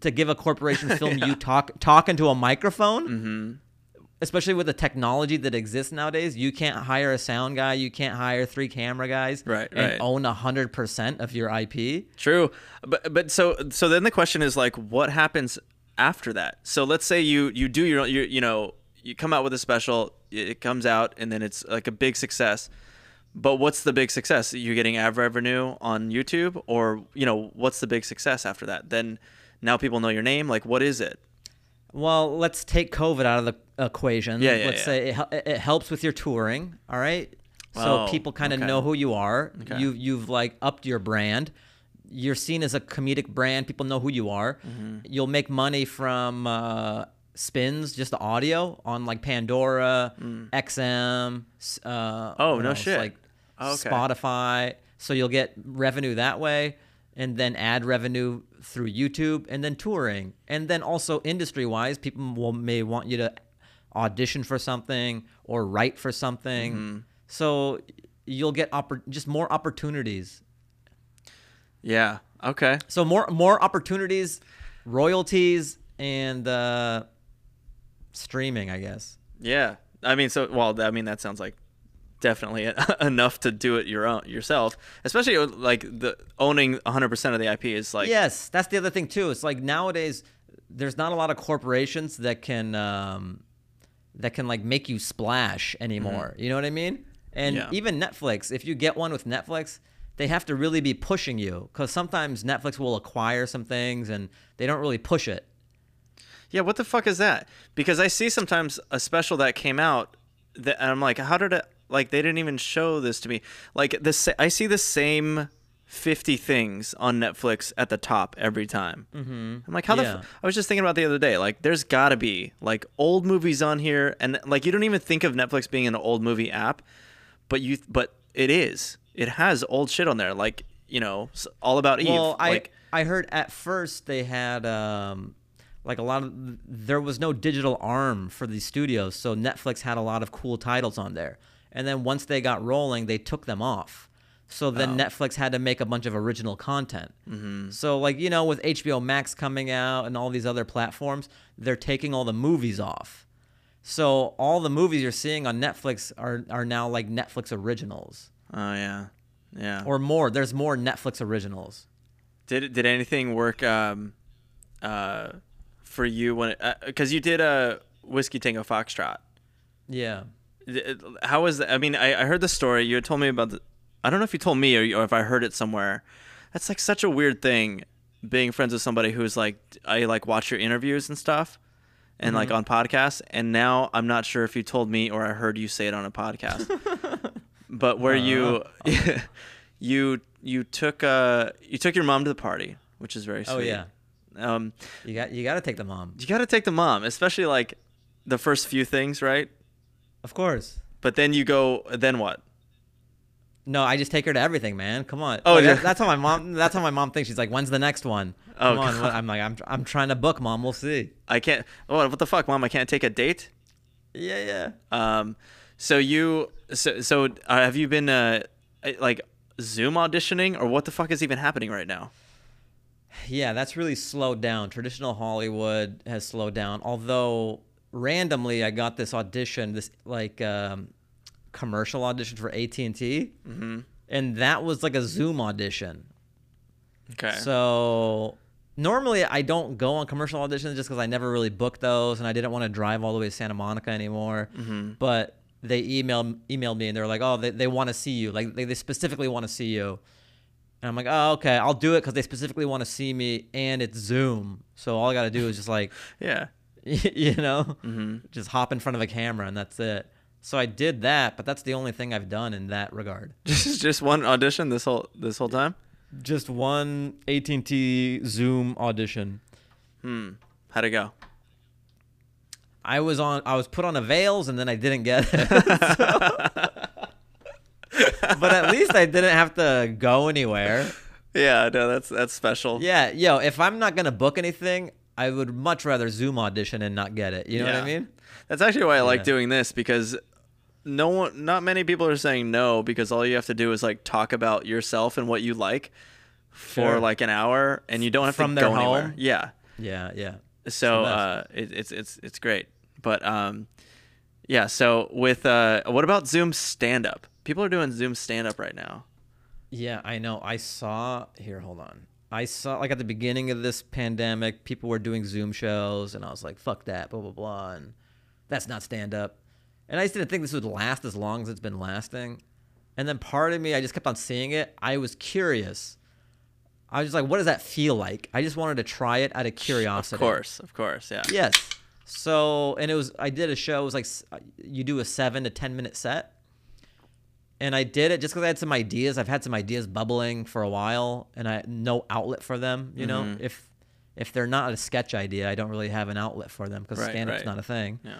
to give a corporation film you talk talk into a microphone. Mm-hmm. Especially with the technology that exists nowadays, you can't hire a sound guy, you can't hire three camera guys, Right, and right. own hundred percent of your IP. True, but but so so then the question is like, what happens after that? So let's say you you do your you you know you come out with a special, it comes out, and then it's like a big success. But what's the big success? You're getting ad revenue on YouTube, or you know what's the big success after that? Then now people know your name. Like, what is it? Well, let's take COVID out of the equation. Yeah, yeah, Let's yeah. say it, it helps with your touring. All right. So Oh, people kind of okay. know who you are. Okay. You you've like upped your brand. You're seen as a comedic brand. People know who you are. Mm-hmm. You'll make money from uh, spins, just the audio on like Pandora, XM. Uh, Mm. Oh, no else? shit. Like Oh, okay. Spotify. So you'll get revenue that way, and then ad revenue through YouTube, and then touring, and then also industry wise, people will may want you to audition for something or write for something. Mm-hmm. So you'll get oppor- just more opportunities. Yeah. Okay. So more more opportunities, royalties, and uh, streaming, I guess. Yeah. I mean, so well, I mean that sounds like definitely enough to do it your own yourself, especially like the owning 100% of the IP is like yes, that's the other thing too. It's like nowadays there's not a lot of corporations that can um, that can like make you splash anymore. You know what I mean? And Yeah. even Netflix, if you get one with Netflix, they have to really be pushing you because sometimes Netflix will acquire some things and they don't really push it. Yeah, what the fuck is that? Because I see sometimes a special that came out that and I'm like, how did it like they didn't even show this to me. Like this I see the same 50 things on Netflix at the top every time. Mm-hmm. I'm like, how the Yeah. f-? I was just thinking about the other day, like there's got to be like old movies on here and like you don't even think of Netflix being an old movie app, but you but it is. It has old shit on there like, you know, all about Eve. Well, I like I heard at first they had um, like a lot of there was no digital arm for these studios, so Netflix had a lot of cool titles on there. And then once they got rolling, they took them off. So then Netflix had to make a bunch of original content. Mm-hmm. So like you know, with HBO Max coming out and all these other platforms, they're taking all the movies off. So all the movies you're seeing on Netflix are are now like Netflix originals oh yeah. Yeah. or more. There's more Netflix originals. Did did anything work um, uh, for you when because you did a whiskey tango foxtrot? Yeah. How was that? I mean, I, I heard the story. You had told me about the. I don't know if you told me or, or if I heard it somewhere. That's like such a weird thing, being friends with somebody who's like I like watch your interviews and stuff, and like on podcasts. And now I'm not sure if you told me or I heard you say it on a podcast. but where you you you took uh you took your mom to the party, which is very sweet. Oh yeah. Um, You got you got to take the mom. you got to take the mom, especially like the first few things, right? Of course. But then you go. Then what? No, I just take her to everything, man. Come on. Oh, Like, yeah. that- that's how my mom. That's how my mom thinks. She's like, "When's the next one?" Oh, on. God. I'm like, I'm, I'm trying to book, mom. We'll see. I can't. Oh, what the fuck, mom? I can't take a date. Yeah, yeah. Um, so you, so so uh, have you been uh like Zoom auditioning or what the fuck is even happening right now? Yeah, that's really slowed down. Traditional Hollywood has slowed down. Although randomly, I got this audition, this like um, commercial audition for AT and T, and that was like a Zoom audition. Okay. So normally I don't go on commercial auditions just because I never really booked those, and I didn't want to drive all the way to Santa Monica anymore. Mm-hmm. But they emailed emailed me and they were like, "Oh, they, they want to see you. Like they, they specifically want to see you." And I'm like, "Oh, okay, I'll do it because they specifically want to see me, and it's Zoom. So all I got to do is just like, Yeah. you know, Mm-hmm. just hop in front of a camera, and that's it." So I did that, but that's the only thing I've done in that regard. Just just one audition this whole this whole time. Just one AT&T Zoom audition. Hmm. How'd it go? I was on. I was put on a avails, and then I didn't get it. But at least I didn't have to go anywhere. Yeah, no, that's that's special. Yeah, yo, if I'm not gonna book anything, I would much rather Zoom audition and not get it. You know what I mean? That's actually why I like Yeah. doing this because no one not many people are saying no because all you have to do is like talk about yourself and what you like for Sure. like an hour and you don't have From to go anywhere. Yeah. Yeah, yeah. So uh it, it's it's it's great. But um yeah, so with uh what about Zoom stand up? People are doing Zoom stand up right now. Yeah, I know. I saw here. Hold on. I saw like at the beginning of this pandemic, people were doing Zoom shows, and I was like, "Fuck that!" Blah blah blah, and that's not stand up. And I just didn't think this would last as long as it's been lasting. And then part of me, I just kept on seeing it. I was curious. I was just like, "What does that feel like?" I just wanted to try it out of curiosity. Of course, of course, yeah. Yes. So, and it was, I did a show, it was like, uh, you do a seven to 10 minute set. And I did it just because I had some ideas. I've had some ideas bubbling for a while and I no outlet for them. You know, Mhm. if, if they're not a sketch idea, I don't really have an outlet for them because Right, stand up's right. not a thing. Yeah.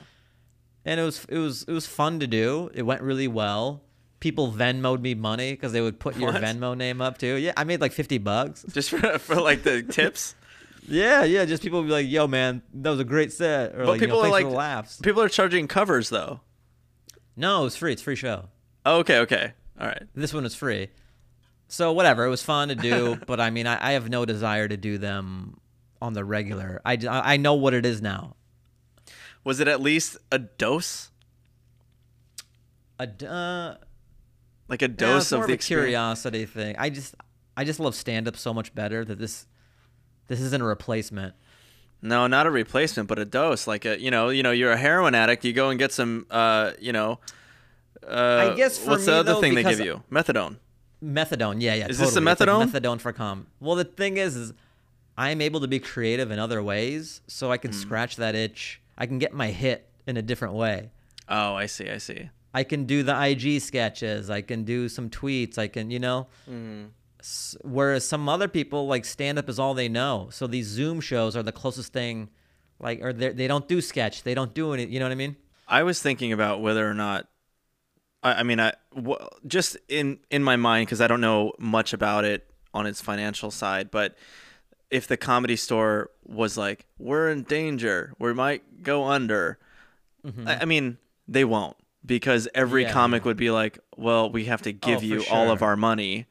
And it was, it was, it was fun to do. It went really well. People Venmoed me money because they would put your Venmo name up too. Yeah, I made like 50 bucks. Just for, for like the tips. Yeah, yeah. Just people would be like, "Yo, man, that was a great set," or But like, you know, people are like laughs." people are charging covers though. No, it was free. It's a free show. Oh, okay, okay. All right. This one was free. So whatever, it was fun to do, but I mean, I, I have no desire to do them on the regular. I, I know what it is now. Was it at least a dose? A, uh, Like a dose more of the a curiosity thing. I just I just love stand up so much better that this this isn't a replacement. No, not a replacement, but a dose. Like a, you know, you know, you're a heroin addict. You go and get some, uh, you know, uh, I guess for what's the other though, thing they give you? Methadone. Methadone, yeah, yeah. Is this the totally. It's like methadone? methadone for calm. Well, the thing is, is I'm able to be creative in other ways, so I can scratch that itch. I can get my hit in a different way. Oh, I see. I see. I can do the IG sketches. I can do some tweets. I can, you know. S- Whereas some other people like stand up is all they know. So these Zoom shows are the closest thing, like, or they they don't do sketch. They don't do any. You know what I mean? I was thinking about whether or not. I, I mean, I w- just in in my mind because I don't know much about it on its financial side, but if the comedy store was like, "We're in danger. We might go under," I, I mean, they won't because every Mm-hmm. Yeah, comic would be like, "Well, we have to give Oh, you all of our money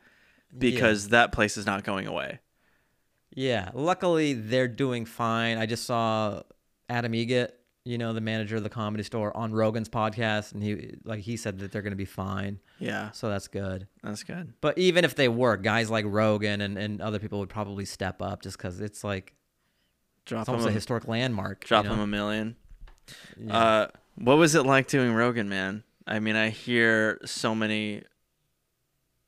because that place is not going away." Yeah. Luckily, they're doing fine. I just saw Adam Eget, you know, the manager of the comedy store, on Rogan's podcast, and he like he said that they're going to be fine. Yeah, So that's good. that's good. But even if they were, guys like Rogan and, and other people would probably step up just because it's like Drop it's him almost a a, historic landmark. drop you know? him a million. Yeah. Uh, what was it like doing Rogan, man? I mean, I hear so many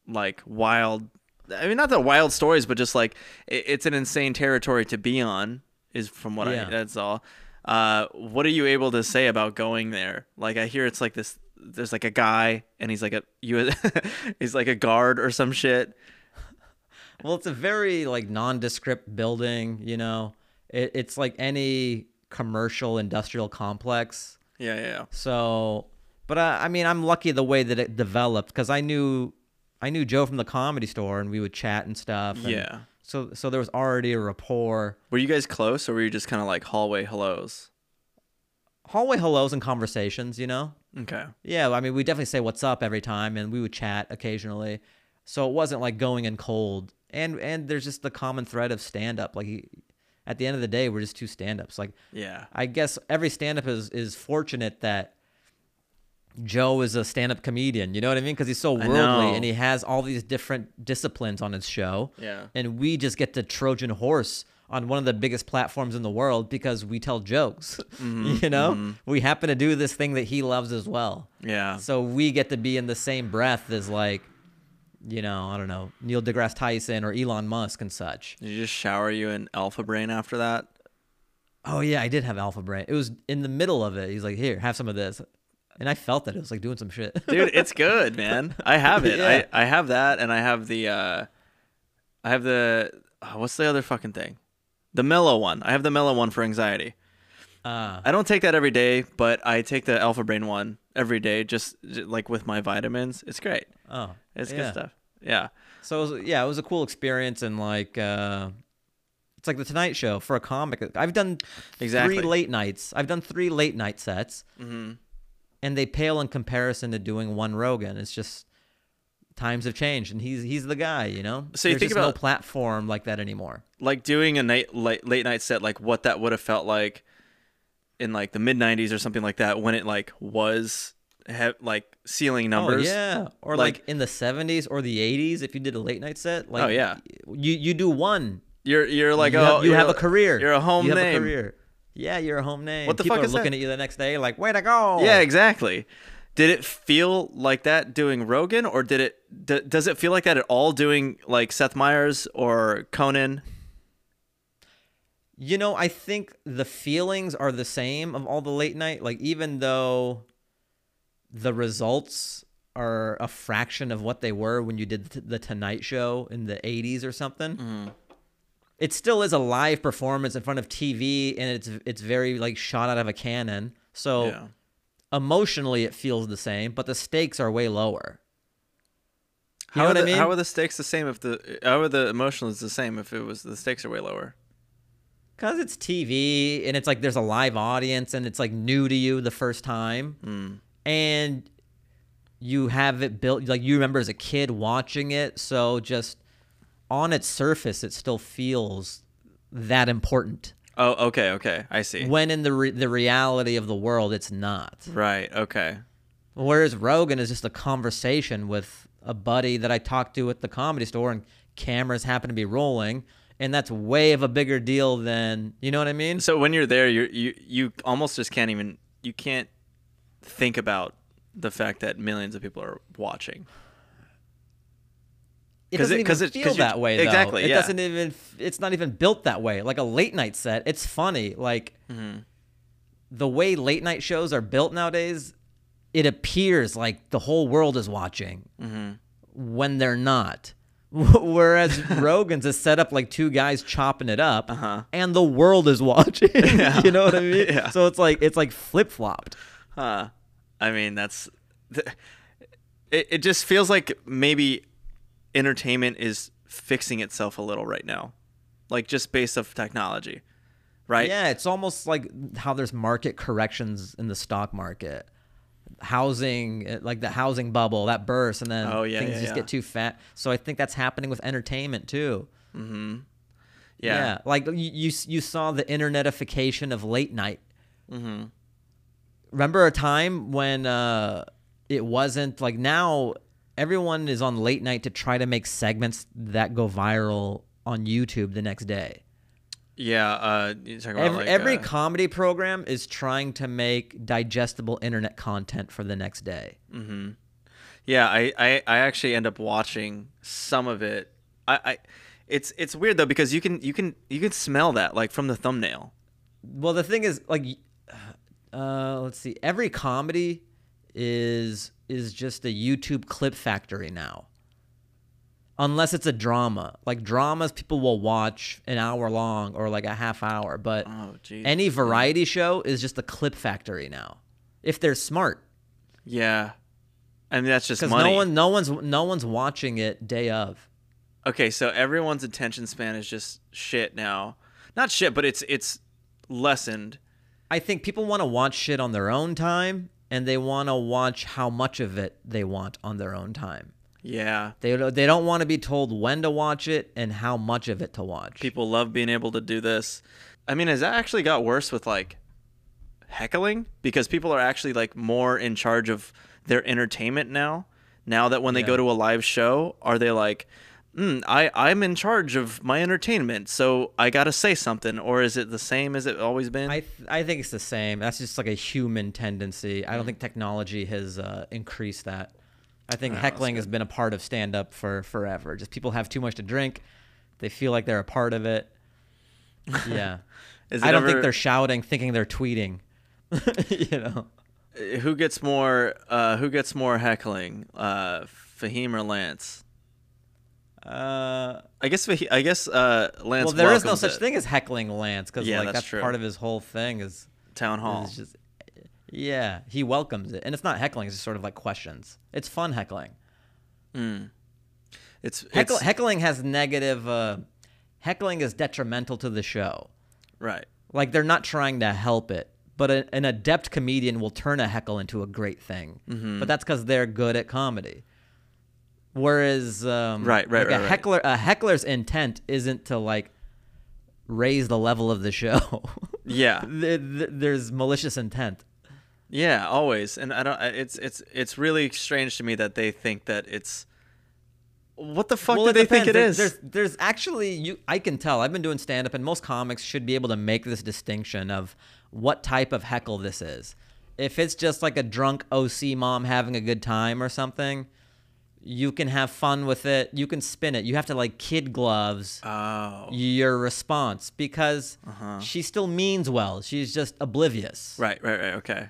like wild. I mean, not the wild stories, but just like it, it's an insane territory to be on. Is from what Yeah. I. That's all. Uh, what are you able to say about going there? Like, I hear it's like this. There's like a guy, and he's like a you. he's like a guard or some shit. Well, it's a very like nondescript building. You know, it, it's like any commercial industrial complex. Yeah, yeah. So, but I, I mean, I'm lucky the way that it developed because I knew, I knew Joe from the comedy store, and we would chat and stuff. and Yeah. So, so there was already a rapport. Were you guys close, or were you just kind of like hallway hellos? Hallway hellos and conversations. You know. Okay. Yeah, I mean, we definitely say what's up every time, and we would chat occasionally. So it wasn't like going in cold. And and there's just the common thread of stand up. Like he, at the end of the day, we're just two stand ups. Like Yeah. I guess every stand up is is fortunate that Joe is a stand up comedian. You know what I mean? Because he's so worldly and he has all these different disciplines on his show. Yeah. And we just get the Trojan horse on one of the biggest platforms in the world because we tell jokes. Mm-hmm, you know, we happen to do this thing that he loves as well. Yeah. So we get to be in the same breath as like, you know, I don't know, Neil deGrasse Tyson or Elon Musk and such. Did you just shower you in alpha brain after that? Oh yeah, I did have alpha brain. It was in the middle of it. He's like, "Here, have some of this," and I felt that it was like doing some shit. Dude, it's good, man. I have it. Yeah. I, I have that and I have the uh I have the oh, what's the other fucking thing? The mellow one. I have the mellow one for anxiety. uh, I don't take that every day, but I take the alpha brain one every day just, j like with my vitamins. It's great. oh, It's yeah. good stuff. Yeah. So it was, yeah, it was a cool experience and like uh it's like the Tonight Show for a comic. I've done Exactly. three late nights. I've done three late night sets, Mhm. And they pale in comparison to doing one Rogan. It's just times have changed, and he's he's the guy, you know. So you There's think just no platform like that anymore. Like doing a night late, late night set like what that would have felt like in like the mid 90s or something like that when it like was have like ceiling oh, numbers. Oh yeah, or Like- like, in the '70s or the '80s, if you did a late night set, like Oh, yeah. you you do one, You're you're like you, oh have, you have a career, You're a home you have name. a career. Yeah, you're a home name. What the People fuck are is that? looking at you the next day like, way to go. Yeah, exactly. Did it feel like that doing Rogan, or did it? D- does it feel like that at all doing like Seth Meyers or Conan? You know, I think the feelings are the same of all the late night. Like, even though the results are a fraction of what they were when you did the the Tonight Show in the 80s or something, Mm-hmm. It still is a live performance in front of TV and it's it's very like shot out of a cannon. So yeah. emotionally, it feels the same, but the stakes are way lower. You How are what I mean? How are the stakes the same if the how are the emotional is the same if it was the stakes are way lower? Because it's TV and it's like there's a live audience and it's like new to you the first time. Mm. And you have it built, like you remember as a kid watching it. So just on its surface, it still feels that important. Oh, okay, okay, I see. When in the, re- the reality of the world, it's not. Right. Okay. Whereas Rogan is just a conversation with a buddy that I talked to at the comedy store and cameras happen to be rolling. And that's way of a bigger deal than, you know what I mean? So when you're there, you you you almost just can't even you can't think about the fact that millions of people are watching. It doesn't it- even it- feel that way. Though. exactly, It yeah. doesn't even. It's not even built that way. Like a late night set, it's funny. Like Mm-hmm. the way late night shows are built nowadays, it appears like the whole world is watching Mm-hmm. when they're not. Whereas Rogan's is set up like two guys chopping it up, Uh-huh. and the world is watching. you know what I mean? Yeah. So it's like it's like flip flopped. Huh. I mean, that's. th- It, it just feels like maybe entertainment is fixing itself a little right now. Like just based off technology. Right? Yeah, it's almost like how there's market corrections in the stock market. Housing, uh, like the housing bubble, that bursts, and then Oh, yeah, things yeah, just yeah. get too fat. So I think that's happening with entertainment too. Yeah. like you you, you saw the internetification of late night. Mm-hmm. Remember a time when uh, it wasn't like now everyone is on late night to try to make segments that go viral on YouTube the next day. Yeah. Uh, you're talking about Every, like, every uh, comedy program is trying to make digestible internet content for the next day. Mm-hmm. Yeah, I, I, I actually end up watching some of it. I, I it's it's weird though because you can you can you can smell that like from the thumbnail. Well, the thing is, like, uh, let's see, every comedy is is just a YouTube clip factory now. Unless it's a drama, like dramas, people will watch an hour long or like a half hour. But Oh, any variety show is just a clip factory now, if they're smart. Yeah, I mean that's just Because money. no one, no one's, no one's watching it day of. Okay, so everyone's attention span is just shit now. Not shit, but it's it's lessened. I think people want to watch shit on their own time, and they want to watch how much of it they want on their own time. Yeah, They don't- they don't want to be told when to watch it and how much of it to watch. people love being able to do this. I mean, has that actually got worse with like heckling because people are actually like more in charge of their entertainment now? Now that when they Yeah. go to a live show, are they like mm, I I'm in charge of my entertainment, so I gotta say something, or is it the same as it always been? I th- I think it's the same. That's just like a human tendency. I don't think technology has uh, increased that. I think Oh, heckling has been a part of stand up for forever. Just people have too much to drink. They feel like they're a part of it. Yeah. I don't ever- think they're shouting thinking they're tweeting. you know. Who gets more uh, who gets more heckling, uh, Fahim or Lance? Uh, I guess I guess uh, Lance. well, there is no such it. thing as heckling Lance because Yeah, like that's that's, true. part of his whole thing is, Town hall. is just yeah he welcomes it and it's not heckling it's just sort of like questions it's fun heckling Mm. It's, Heckle, it's heckling has negative uh, heckling is detrimental to the show right. like they're not trying to help it but a, an adept comedian will turn a heckle into a great thing Mm-hmm. but that's because they're good at comedy whereas um, Right, right, like right, a right. heckler a heckler's intent isn't to like raise the level of the show Yeah. Th- th- there's malicious intent Yeah, always. And I don't. It's it's it's really strange to me that they think that it's. What the fuck Well, do they think it depends. is? There- There's, there's actually you. I can tell. I've been doing stand up, and most comics should be able to make this distinction of what type of heckle this is. If it's just like a drunk OC mom having a good time or something, you can have fun with it. You can spin it. You have to like kid gloves oh, your response because Uh-huh. she still means well. She's just oblivious. right, right, right. Okay.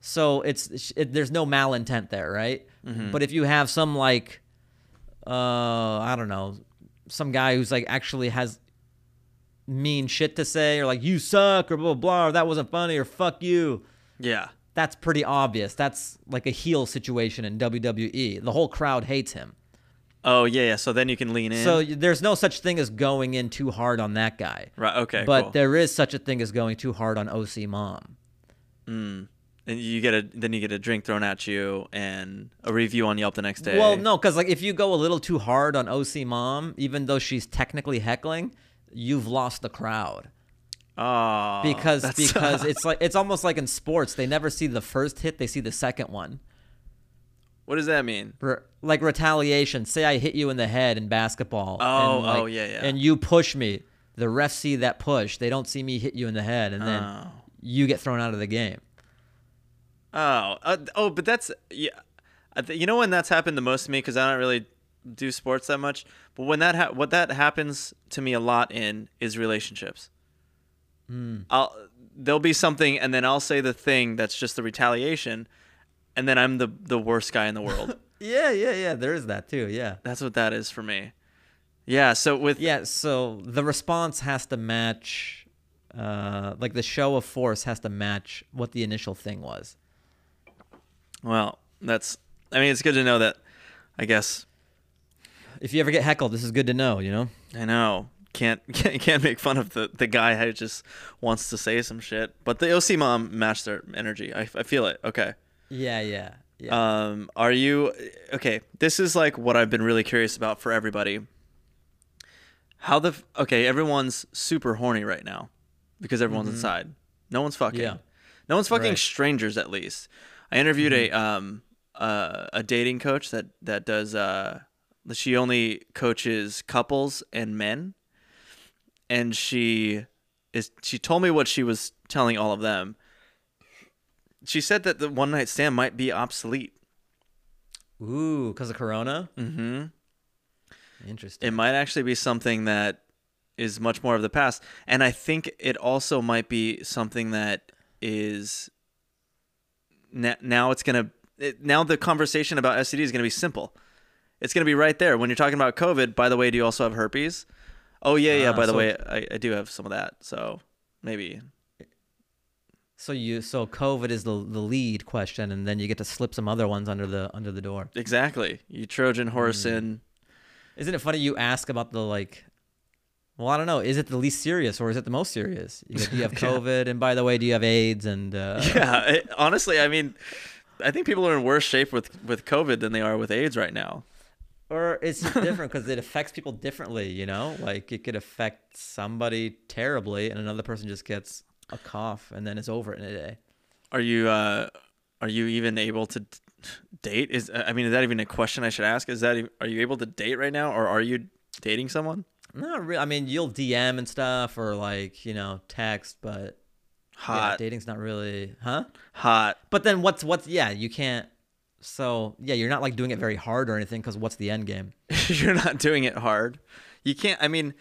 So it's it, there's no malintent there, right? Mm-hmm. But if you have some like, uh, I don't know, some guy who's like actually has mean shit to say, or like you suck, or blah blah blah, or that wasn't funny, or fuck you. Yeah. That's pretty obvious. That's like a heel situation in WWE. The whole crowd hates him. Oh yeah, yeah. So then you can lean in. So there's no such thing as going in too hard on that guy. right. Okay. but cool. there is such a thing as going too hard on OC Mom. Mm. And you get a then you get a drink thrown at you and a review on Yelp the next day. Well, no, because like if you go a little too hard on OC Mom, even though she's technically heckling, you've lost the crowd Oh, because because it's like it's almost like in sports they never see the first hit, they see the second one. what does that mean? Re- like retaliation. Say I hit you in the head in basketball. Oh, and, like- oh, yeah, yeah. And you push me. The refs see that push. They don't see me hit you in the head, and then Oh. you get thrown out of the game. Oh, uh, oh, but that's yeah. Th- you know when that's happened the most to me because I don't really do sports that much. But when that ha- what that happens to me a lot in is relationships. Hmm. I'll there'll be something and then I'll say the thing that's just the retaliation, and then I'm the the worst guy in the world. Yeah, yeah, yeah. There is that too. Yeah. that's what that is for me. Yeah. So with Yeah, so the response has to match, uh, like the show of force has to match what the initial thing was. well, that's I mean it's good to know that. I guess If you ever get heckled, this is good to know, you know? I know. Can't can't, make fun of the, the guy who just wants to say some shit. But the OC mom matched their energy. I, I feel it. Okay. Yeah, yeah, yeah. Um, are you okay? This is like what I've been really curious about for everybody. How the okay? Everyone's super horny right now because everyone's inside. No one's fucking. Yeah. No one's fucking Right. strangers. At least I interviewed a um uh, a dating coach that that does uh she only coaches couples and men, and she is she told me what she was telling all of them. She said that the one night stand might be obsolete. Ooh, because of Corona? Mm-hmm. Interesting. It might actually be something that is much more of the past, and I think it also might be something that is na- now it's gonna it, now the conversation about STD is gonna be simple. It's gonna be right there when you're talking about COVID. By the way, do you also have herpes? Oh yeah, yeah. Ah, by the so- way, I, I do have some of that. So maybe so you so COVID is the the lead question, and then you get to slip some other ones under the under the door. exactly. You Trojan horse Hmm. in. Isn't it funny you ask about the like? Well, I don't know. Is it the least serious or is it the most serious? You do you have Yeah. COVID? And by the way, do you have AIDS? And uh, Yeah, it, honestly, I mean, I think people are in worse shape with with COVID than they are with AIDS right now. Or it's different because it affects people differently. You know, like it could affect somebody terribly, and another person just gets a cough and then it's over in a day. Are you uh are you even able to date is i mean is that even a question i should ask is that are you able to date right now or are you dating someone Not really. I mean, you'll DM and stuff or like you know text, but yeah, hot dating's not really, huh? hot But then what's what's yeah, you can't. So yeah, you're not like doing it very hard or anything because what's the end game? you're not doing it hard you can't i mean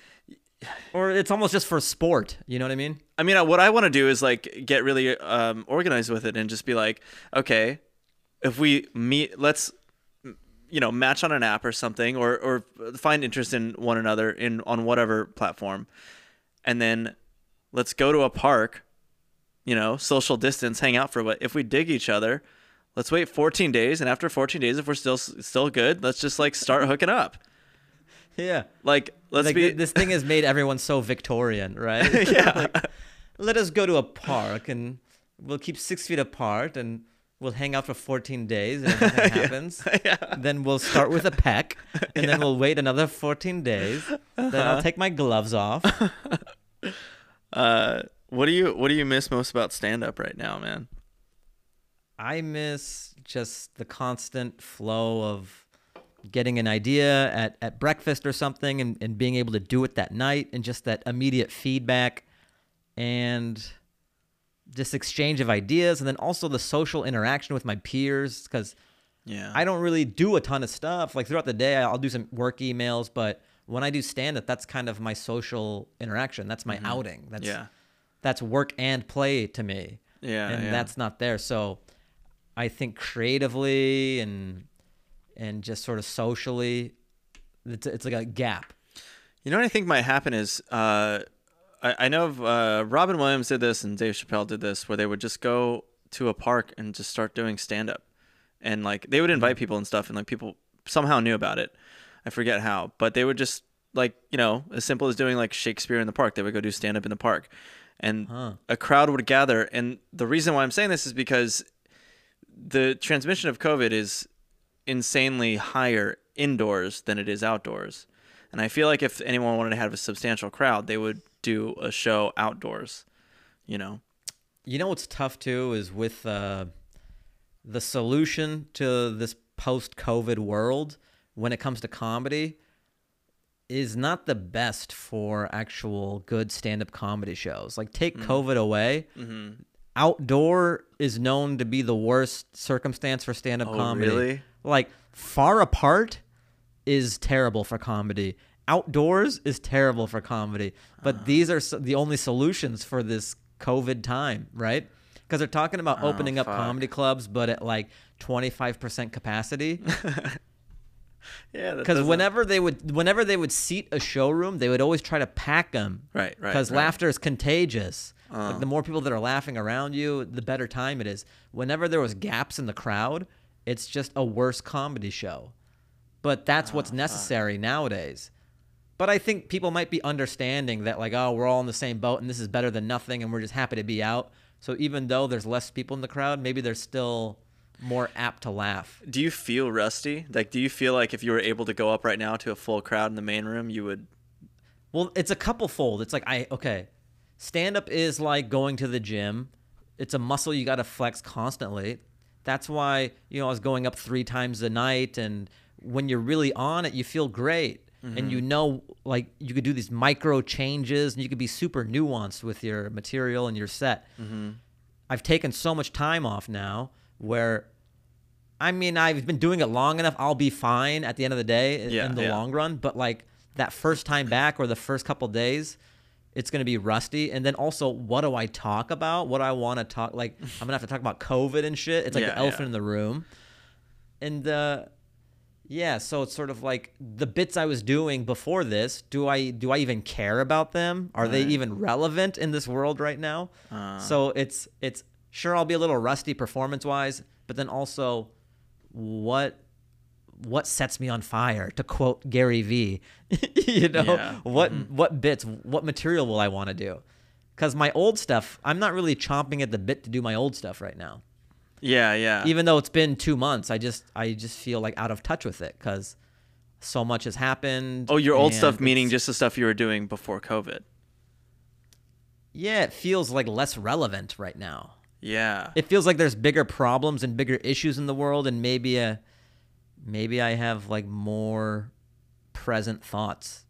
Or it's almost just for sport. You know what I mean? I mean, uh, what I want to do is like get really um, organized with it and just be like, okay, if we meet, let's you know match on an app or something, or or find interest in one another in on whatever platform, and then let's go to a park, you know, social distance, hang out for what. If we dig each other, let's wait 14 days, and after 14 days, if we're still still good, let's just like start hooking up. Yeah. Like let's like be this thing has made everyone so Victorian, right? yeah. Like, let us go to a park and we'll keep six feet apart and we'll hang out for 14 days and if nothing happens. Then we'll start with a peck and then we'll wait another 14 days. Then Uh-huh. I'll take my gloves off. Uh, what do you what do you miss most about stand up right now, man? I miss just the constant flow of getting an idea at, at breakfast or something and, and being able to do it that night and just that immediate feedback and this exchange of ideas and then also the social interaction with my peers because Yeah. I don't really do a ton of stuff. Like throughout the day, I'll do some work emails, but when I do stand up, that's kind of my social interaction. That's my mm-hmm. outing. That's yeah. that's work and play to me Yeah. and yeah. that's not there. So I think creatively and and just sort of socially, it's, it's like a gap. You know what I think might happen is uh, I, I know of, uh, Robin Williams did this and Dave Chappelle did this where they would just go to a park and just start doing stand up. And like they would invite people and stuff and like people somehow knew about it. I forget how, but they would just like, you know, as simple as doing like Shakespeare in the park. They would go do stand up in the park. And Huh. a crowd would gather. And the reason why I'm saying this is because the transmission of COVID is insanely higher indoors than it is outdoors. And I feel like if anyone wanted to have a substantial crowd, they would do a show outdoors, you know? You know what's tough too is with uh, the solution to this post-COVID world when it comes to comedy is not the best for actual good stand-up comedy shows. Like take COVID away, Mm-hmm. Outdoor is known to be the worst circumstance for stand-up Oh, comedy. really? Like far apart is terrible for comedy. Outdoors is terrible for comedy. But Ah. these are so- the only solutions for this COVID time, right? Because they're talking about Oh, opening up comedy clubs, but at like 25% capacity. Yeah. Because whenever they would, whenever they would seat a showroom, they would always try to pack them. Right, right, Because right. laughter is contagious. Oh. Like uh-huh. the more people that are laughing around you, the better time it is. Whenever there was gaps in the crowd, it's just a worse comedy show. But that's what's ah, necessary nowadays. But I think people might be understanding that, like, oh, we're all in the same boat and this is better than nothing and we're just happy to be out. So even though there's less people in the crowd, maybe they're still more apt to laugh. Do you feel rusty? Like, do you feel like if you were able to go up right now to a full crowd in the main room, you would? Well, it's a couple fold. It's like I okay, stand up is like going to the gym. It's a muscle you got to flex constantly. That's why you know I was going up three times a night, and when you're really on it, you feel great, and mm-hmm. you know like you could do these micro changes, and you could be super nuanced with your material and your set. Mm-hmm. I've taken so much time off now where. I mean, I've been doing it long enough. I'll be fine at the end of the day in- Yeah, in the yeah. long run. But like that first time back or the first couple days, it's gonna be rusty. And then also, what do I talk about? What do I want to talk? Like, I'm gonna have to talk about COVID and shit. It's like Yeah, the elephant yeah. in the room. And uh, yeah, so it's sort of like the bits I was doing before this. Do I do I even care about them? Are they even relevant in this world right now? Uh, So it's it's sure I'll be a little rusty performance wise, but then also what what sets me on fire to quote Gary Vee you know Yeah. what mm-hmm. what bits what material will I want to do cuz my old stuff I'm not really chomping at the bit to do my old stuff right now yeah, yeah. even though it's been 2 months I just I just feel like out of touch with it cuz so much has happened oh, your old stuff, meaning just the stuff you were doing before COVID. yeah it feels like less relevant right now Yeah. It feels like there's bigger problems and bigger issues in the world, and maybe a maybe I have like more present thoughts.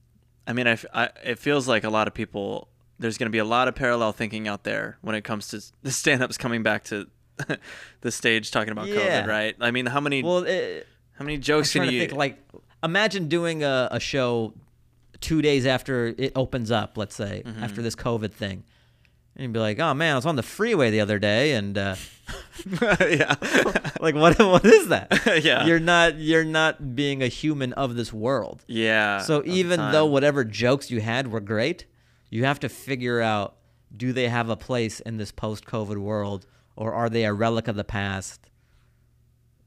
I mean, I, f- I- it feels like a lot of people. There's going to be a lot of parallel thinking out there when it comes to the stand-ups coming back to the stage talking about Yeah. COVID, right? I mean, how many Well, it, how many jokes can you? think like imagine doing a, a show two days after it opens up, let's say, Mm-hmm. after this COVID thing. And you'd be like, oh man, I was on the freeway the other day and uh, yeah, like what what is that? yeah, You're not you're not being a human of this world. yeah. So even though whatever jokes you had were great, you have to figure out do they have a place in this post-COVID world or are they a relic of the past?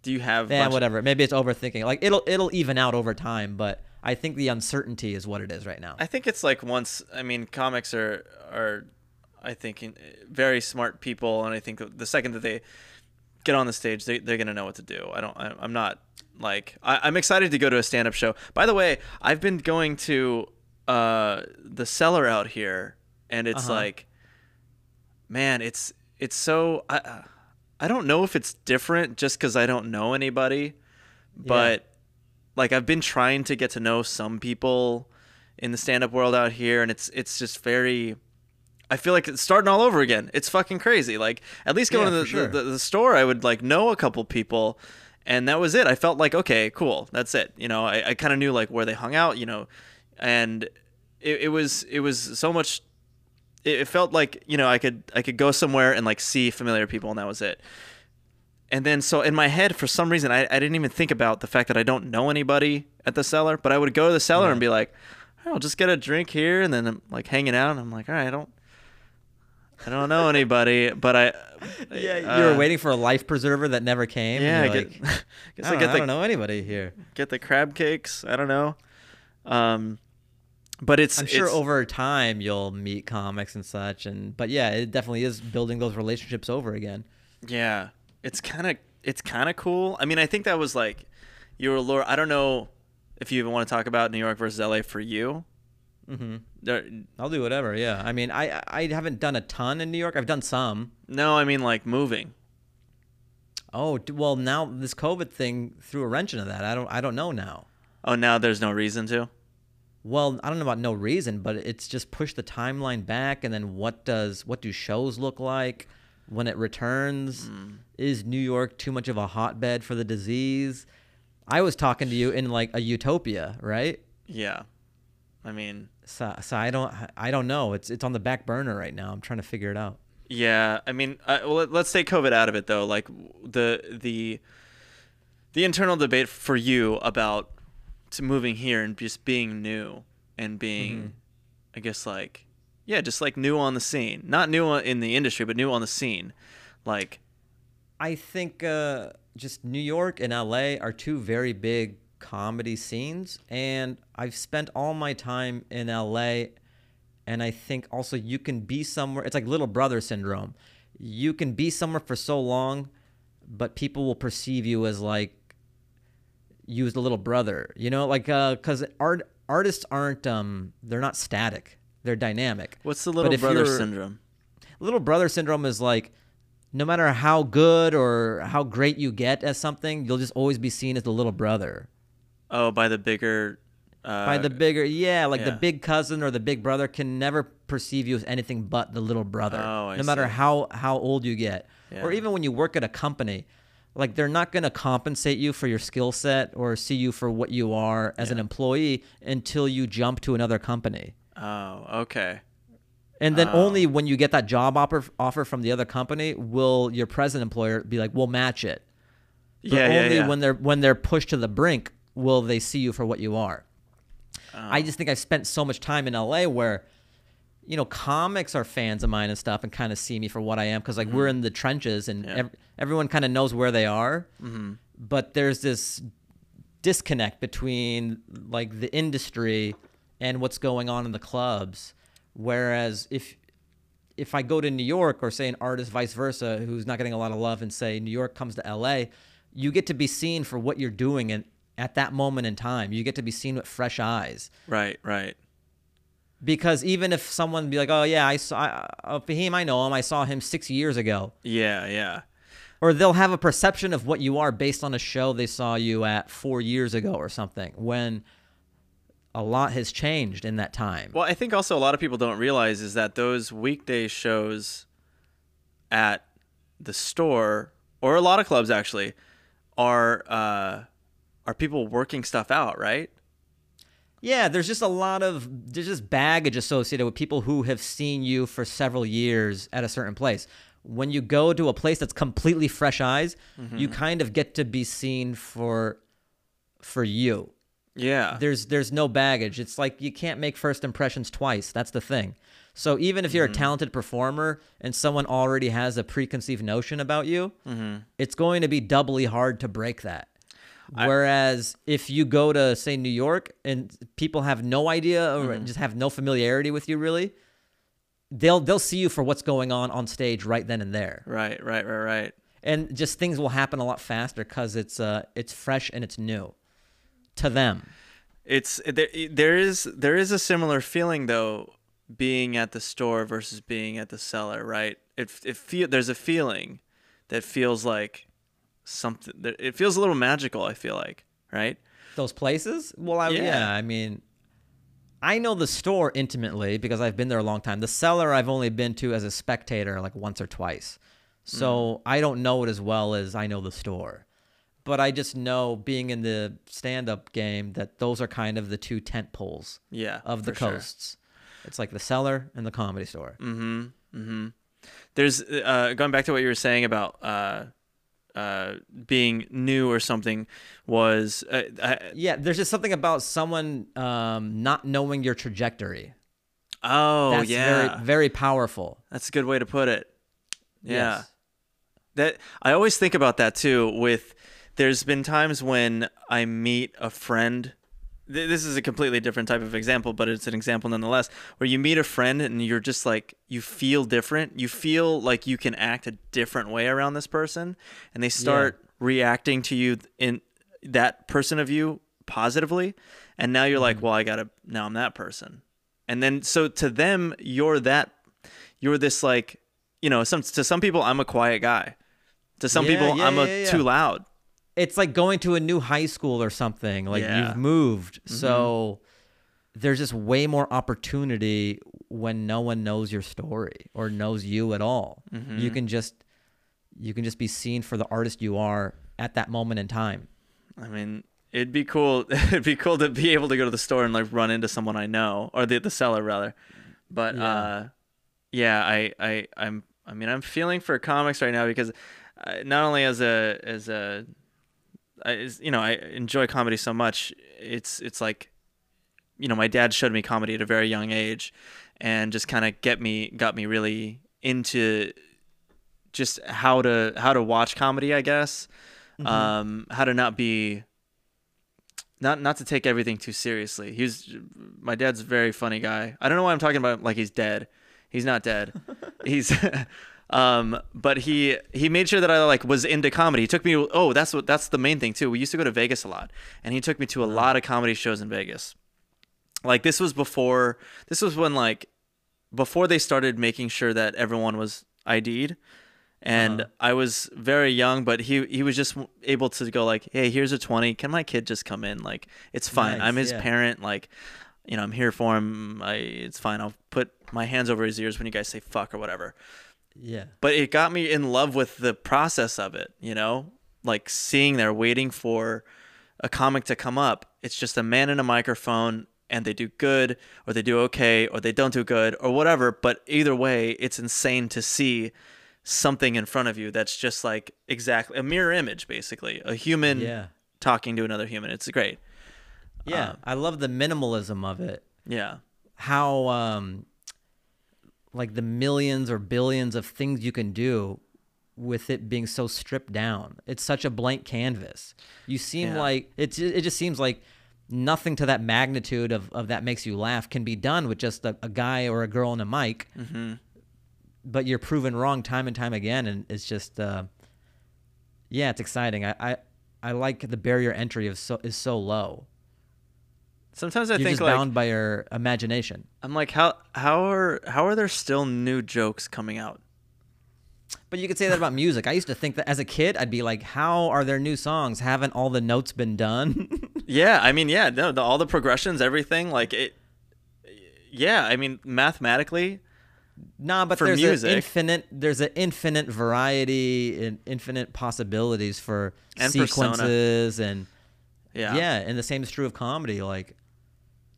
do you have Yeah, whatever. Maybe it's overthinking. Like it'll it'll even out over time, but I think the uncertainty is what it is right now. I think it's like once. I mean, comics are are, I think, in- very smart people, and I think the second that they get on the stage, they they're gonna know what to do. I don't. I, I'm not like. I, I'm excited to go to a stand up show. By the way, I've been going to uh the cellar out here, and it's Uh-huh. like, man, it's it's so. I I don't know if it's different just because I don't know anybody, but like I've been trying to get to know some people in the stand-up world out here and it's it's just very I feel like it's starting all over again. It's fucking crazy. Like at least going Yeah, to the, sure. the, the, store I would like know a couple people and that was it. I felt like okay, cool. That's it. You know, I, I kind of knew like where they hung out, you know, and it, it was it was so much it, it felt like, you know, I could I could go somewhere and like see familiar people and that was it. And then, so in my head, for some reason, I, I didn't even think about the fact that I don't know anybody at the cellar. But I would go to the cellar Yeah. and be like, "I'll just get a drink here," and then I'm like hanging out. And I'm like, "All right, I don't, I don't know anybody." But I, yeah, you uh, were waiting for a life preserver that never came. Yeah, I get, like, guess I I, get know, I the don't know anybody here. get the crab cakes. I don't know. Um, but it's I'm sure it's- over time you'll meet comics and such, and but yeah, it definitely is building those relationships over again. Yeah, it's kind of it's kind of cool. I mean, I think that was like your lure. I don't know if you even want to talk about New York versus LA for you. Hmm There, I'll do whatever. Yeah, I mean, I I haven't done a ton in New York. I've done some. no, I mean like moving. Oh well, now this COVID thing threw a wrench into that. I don't I don't know now. Oh, now there's no reason to. Well, I don't know about no reason, but it's just pushed the timeline back. And then what does what do shows look like when it returns? Hmm. Is New York too much of a hotbed for the disease? I was talking to you in like a utopia, right? Yeah, I mean, So, so I don't I don't know. It's it's on the back burner right now. I'm trying to figure it out. yeah, I mean, uh, well, let- let's take COVID out of it though. Like the the the internal debate for you about to moving here and just being new and being, Mm-hmm. I guess, like yeah, just like new on the scene, not new in the industry, but new on the scene. Like, I think uh, just New York and LA are two very big comedy scenes, and I've spent all my time in LA. And I think also you can be somewhere. It's like little brother syndrome. You can be somewhere for so long, but people will perceive you as like you as the little brother. You know, like uh, because art artists aren't um they're not static. They're dynamic. what's the little brother syndrome? little brother syndrome is like no matter how good or how great you get at something, you'll just always be seen as the little brother. Oh, by the bigger. Uh, By the bigger, yeah, like the big cousin or the big brother can never perceive you as anything but the little brother. Oh, I no matter see. how how old you get, or even when you work at a company, like they're not going to compensate you for your skill set or see you for what you are as an employee until you jump to another company. Oh, okay. And then Oh. only when you get that job offer offer from the other company will your present employer be like, "We'll match it." But Yeah, yeah, only yeah. when they're when they're pushed to the brink will they see you for what you are. Oh. I just think I've spent so much time in LA where, you know, comics are fans of mine and stuff and kind of see me for what I am because like we're in the trenches and Mm-hmm. Yeah. ev- everyone kind of knows where they are. Mm-hmm. But there's this disconnect between like the industry and what's going on in the clubs. Whereas if if I go to New York or say an artist vice versa who's not getting a lot of love and say New York comes to LA, you get to be seen for what you're doing and at that moment in time. You get to be seen with fresh eyes. Right, right. because even if someone be like, "Oh yeah, I saw uh, Fahim, I know him. I saw him six years ago," Yeah, yeah. or they'll have a perception of what you are based on a show they saw you at four years ago or something. When a lot has changed in that time. Well, I think also a lot of people don't realize is that those weekday shows at the store or a lot of clubs actually are uh, are people working stuff out, right? Yeah, there's just a lot of there's just baggage associated with people who have seen you for several years at a certain place. When you go to a place that's completely fresh eyes, you mm-hmm. kind of get to be seen for for you. Yeah. There's there's no baggage. It's like you can't make first impressions twice. That's the thing. So even if you're a mm-hmm. talented performer and someone already has a preconceived notion about you, mm-hmm. it's going to be doubly hard to break that. Whereas if you go to say New York and people have no idea or just have no familiarity with you really, they'll they'll see you for what's going on on stage right then and there. Right, right, right, right. And just things will happen a lot faster cuz it's uh it's fresh and it's new to them. It's there. There is there is a similar feeling though, being at the store versus being at the cellar, right? It it feel there's a feeling that feels like something. It feels a little magical. I feel like, right? those places well I, yeah. Yeah. i mean i know the store intimately because i've been there a long time the cellar i've only been to as a spectator like once or twice so i don't know it as well as i know the store but i just know being in the stand-up game that those are kind of the two tent poles Yeah, of the for sure. coasts it's like the cellar and the comedy store Mm-hmm. Mm-hmm There's uh, going back to what you were saying about uh, uh, being new or something was uh, I, yeah there's just something about someone um, not knowing your trajectory oh that's yeah very very powerful That's a good way to put it. Yeah. Yes. That I always think about that too with there's been times when I meet a friend th- this is a completely different type of example, but it's an example nonetheless where you meet a friend and you're just like you feel different. You feel like you can act a different way around this person and they start reacting to you in that person of you positively and now you're like, mm-hmm. "Well, I got to now I'm that person." And then so to them you're that you're this like you know some to some people i'm a quiet guy to some Yeah, people yeah, i'm a yeah, yeah. too loud it's like going to a new high school or something. Like Yeah. you've moved. So there's just way more opportunity when no one knows your story or knows you at all. You can just you can just be seen for the artist you are at that moment in time. i mean it'd be cool it'd be cool to be able to go to the store and like run into someone i know or the, the cellar rather but Yeah. uh yeah i i i'm i mean i'm feeling for comics right now because uh, not only as a as a I, you know i enjoy comedy so much it's it's like you know my dad showed me comedy at a very young age and just kind of get me got me really into just how to how to watch comedy i guess. Um how to not be not not to take everything too seriously. He's my dad's a very funny guy. I don't know why i'm talking about him like he's dead. He's not dead. He's um but he he made sure that i like was into comedy. He took me oh that's what that's the main thing too. We used to go to vegas a lot and he took me to a lot of comedy shows in vegas. Like this was before this was when like before they started making sure that everyone was ID'd and I was very young but he he was just able to go like hey here's a 20 can my kid just come in? Like it's fine. Nice, I'm his yeah. parent. Like you know I'm here for him. I it's fine. I'll put my hands over his ears when you guys say fuck or whatever Yeah. but it got me in love with the process of it you know like seeing there waiting for a comic to come up it's just a man and a microphone and they do good or they do okay or they don't do good or whatever but either way it's insane to see something in front of you that's just like exactly a mirror image basically a human Yeah. talking to another human it's great Yeah. Um, I love the minimalism of it. yeah how um like the millions or billions of things you can do with it being so stripped down. It's such a blank canvas. You seem Yeah. like it's it just seems like nothing to that magnitude of, of that makes you laugh can be done with just a, a guy or a girl and a mic. Mm-hmm. But you're proven wrong time and time again, and it's just uh, yeah, it's exciting. I, I I like the barrier entry of so is so low. Sometimes I You're think just like bound by your imagination. I'm like how how are how are there still new jokes coming out? But you could say that about music. I used to think that as a kid, I'd be like, "How are there new songs? Haven't all the notes been done?" Yeah, I mean, yeah, no, the, all the progressions, everything, like it. Yeah, I mean, mathematically, nah, but For there's music. an infinite. There's an infinite variety and infinite possibilities for And persona. sequences and yeah, yeah. and the same is true of comedy. Like,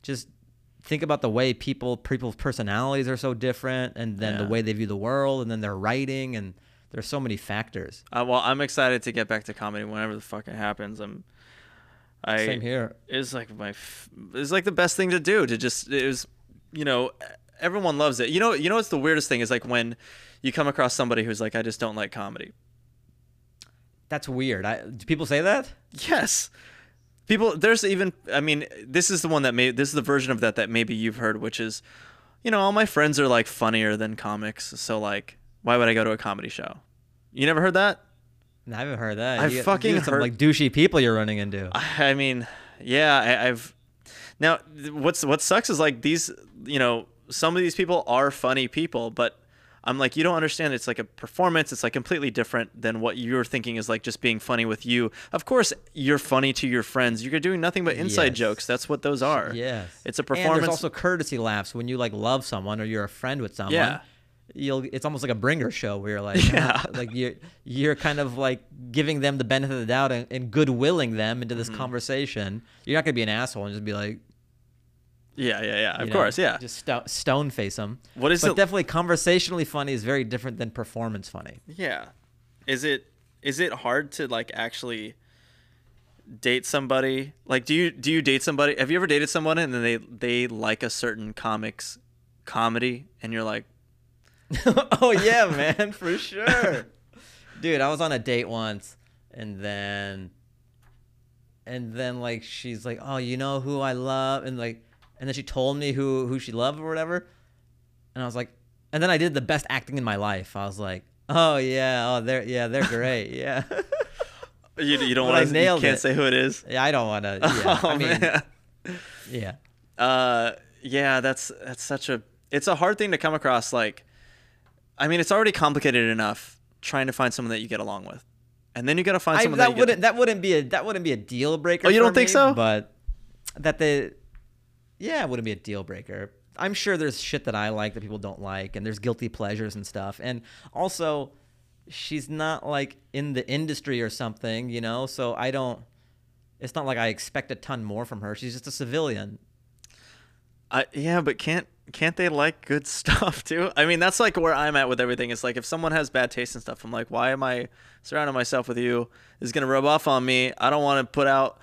just think about the way people people's personalities are so different, and then the way they view the world, and then their writing, and there's so many factors. Uh, well, I'm excited to get back to comedy whenever the fuck it happens. I'm. I Same here. It's like my. It's like the best thing to do to just. It was, you know, everyone loves it. You know, you know what's the weirdest thing is like when you come across somebody who's like, I just don't like comedy. That's weird. I, do people say that? Yes. People there's even I mean, this is the one that may this is the version of that that maybe you've heard, which is you know, all my friends are like funnier than comics, so like why would I go to a comedy show? You never heard that? I haven't heard that. I've You fucking some heard- like douchey people you're running into. I I mean, yeah, I, I've now what's what sucks is like these, you know, some of these people are funny people, but I'm like, you don't understand. It's like a performance. It's like completely different than what you're thinking is like just being funny with you. Of course, you're funny to your friends. You're doing nothing but inside Yes. jokes. That's what those are. Yes. It's a performance. And there's also courtesy laughs when you like love someone or you're a friend with someone. Yeah. You'll it's almost like a bringer show where you're like Yeah. "Ah," like you're you're kind of like giving them the benefit of the doubt and, and goodwilling them into this Mm-hmm. conversation. You're not gonna be an asshole and just be like yeah, yeah, yeah. Of know, course, yeah. Just sto- stone face them. What is but it- definitely conversationally funny is very different than performance funny. Yeah. Is it is it hard to like actually date somebody? Like do you do you date somebody? Have you ever dated someone and then they they like a certain comics comedy and you're like, oh yeah, man, for sure. Dude, I was on a date once and then and then like she's like, "Oh, you know who I love?" and like and then she told me who who she loved or whatever. And I was like and then I did the best acting in my life. I was like, "Oh yeah, oh they're yeah, they're great." Yeah. you, you don't want to you can't it. say who it is. yeah, I don't want to yeah. oh I mean, man. yeah. Uh yeah, that's that's such a it's a hard thing to come across like I mean, it's already complicated enough trying to find someone that you get along with. And then you got to find I, someone that wouldn't get, that wouldn't be a that wouldn't be a deal breaker. Oh, you don't think me, so? But that the yeah, it wouldn't be a deal breaker. I'm sure there's shit that I like that people don't like, and there's guilty pleasures and stuff. And also, she's not like in the industry or something, you know. So I don't. It's not like I expect a ton more from her. She's just a civilian. I, yeah, but can't can't they like good stuff too? I mean, that's like where I'm at with everything. It's like if someone has bad taste and stuff, I'm like, why am I surrounding myself with you? This is gonna rub off on me. I don't want to put out.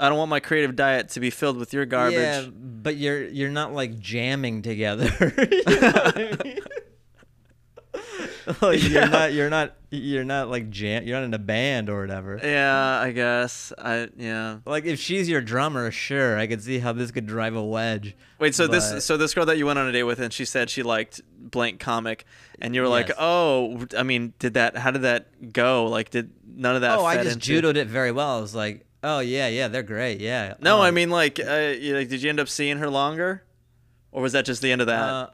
I don't want my creative diet to be filled with your garbage. Yeah, but you're you're not like jamming together. you know I mean? like, yeah. you're not you're not you're not like jam. You're not in a band or whatever. Yeah, I guess. I yeah. Like if she's your drummer, sure, I could see how this could drive a wedge. Wait, so But- this so this girl that you went on a date with, and she said she liked blank comic, and you were like, oh, I mean, did that? How did that go? Like, did none of that? oh, I just into- judoed it very well. I was like, oh yeah, yeah, they're great, yeah. No, I Um, mean, like, uh, you, like, did you end up seeing her longer, or was that just the end of that? uh,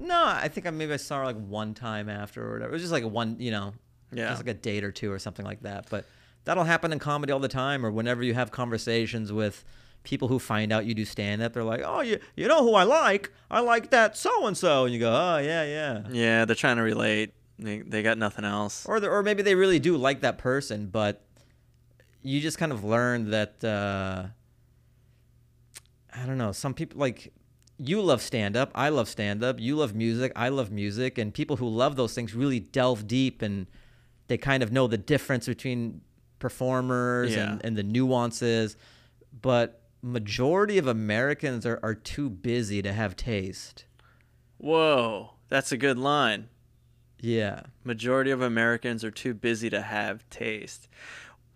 no, I think I maybe I saw her like one time after or whatever. It was just like one, you know, Yeah. just like a date or two or something like that. But that'll happen in comedy all the time, or whenever you have conversations with people who find out you do stand up. They're like, oh, you you know who I like? I like that so and so, and you go, oh yeah, yeah. yeah, they're trying to relate. They, they got nothing else. or or maybe they really do like that person, but you just kind of learn that uh, I don't know. Some people like you love stand up, I love stand up. You love music, I love music, and people who love those things really delve deep and they kind of know the difference between performers Yeah. and, and the nuances. But majority of Americans are, are too busy to have taste. Whoa, that's a good line. Yeah. Majority of Americans are too busy to have taste.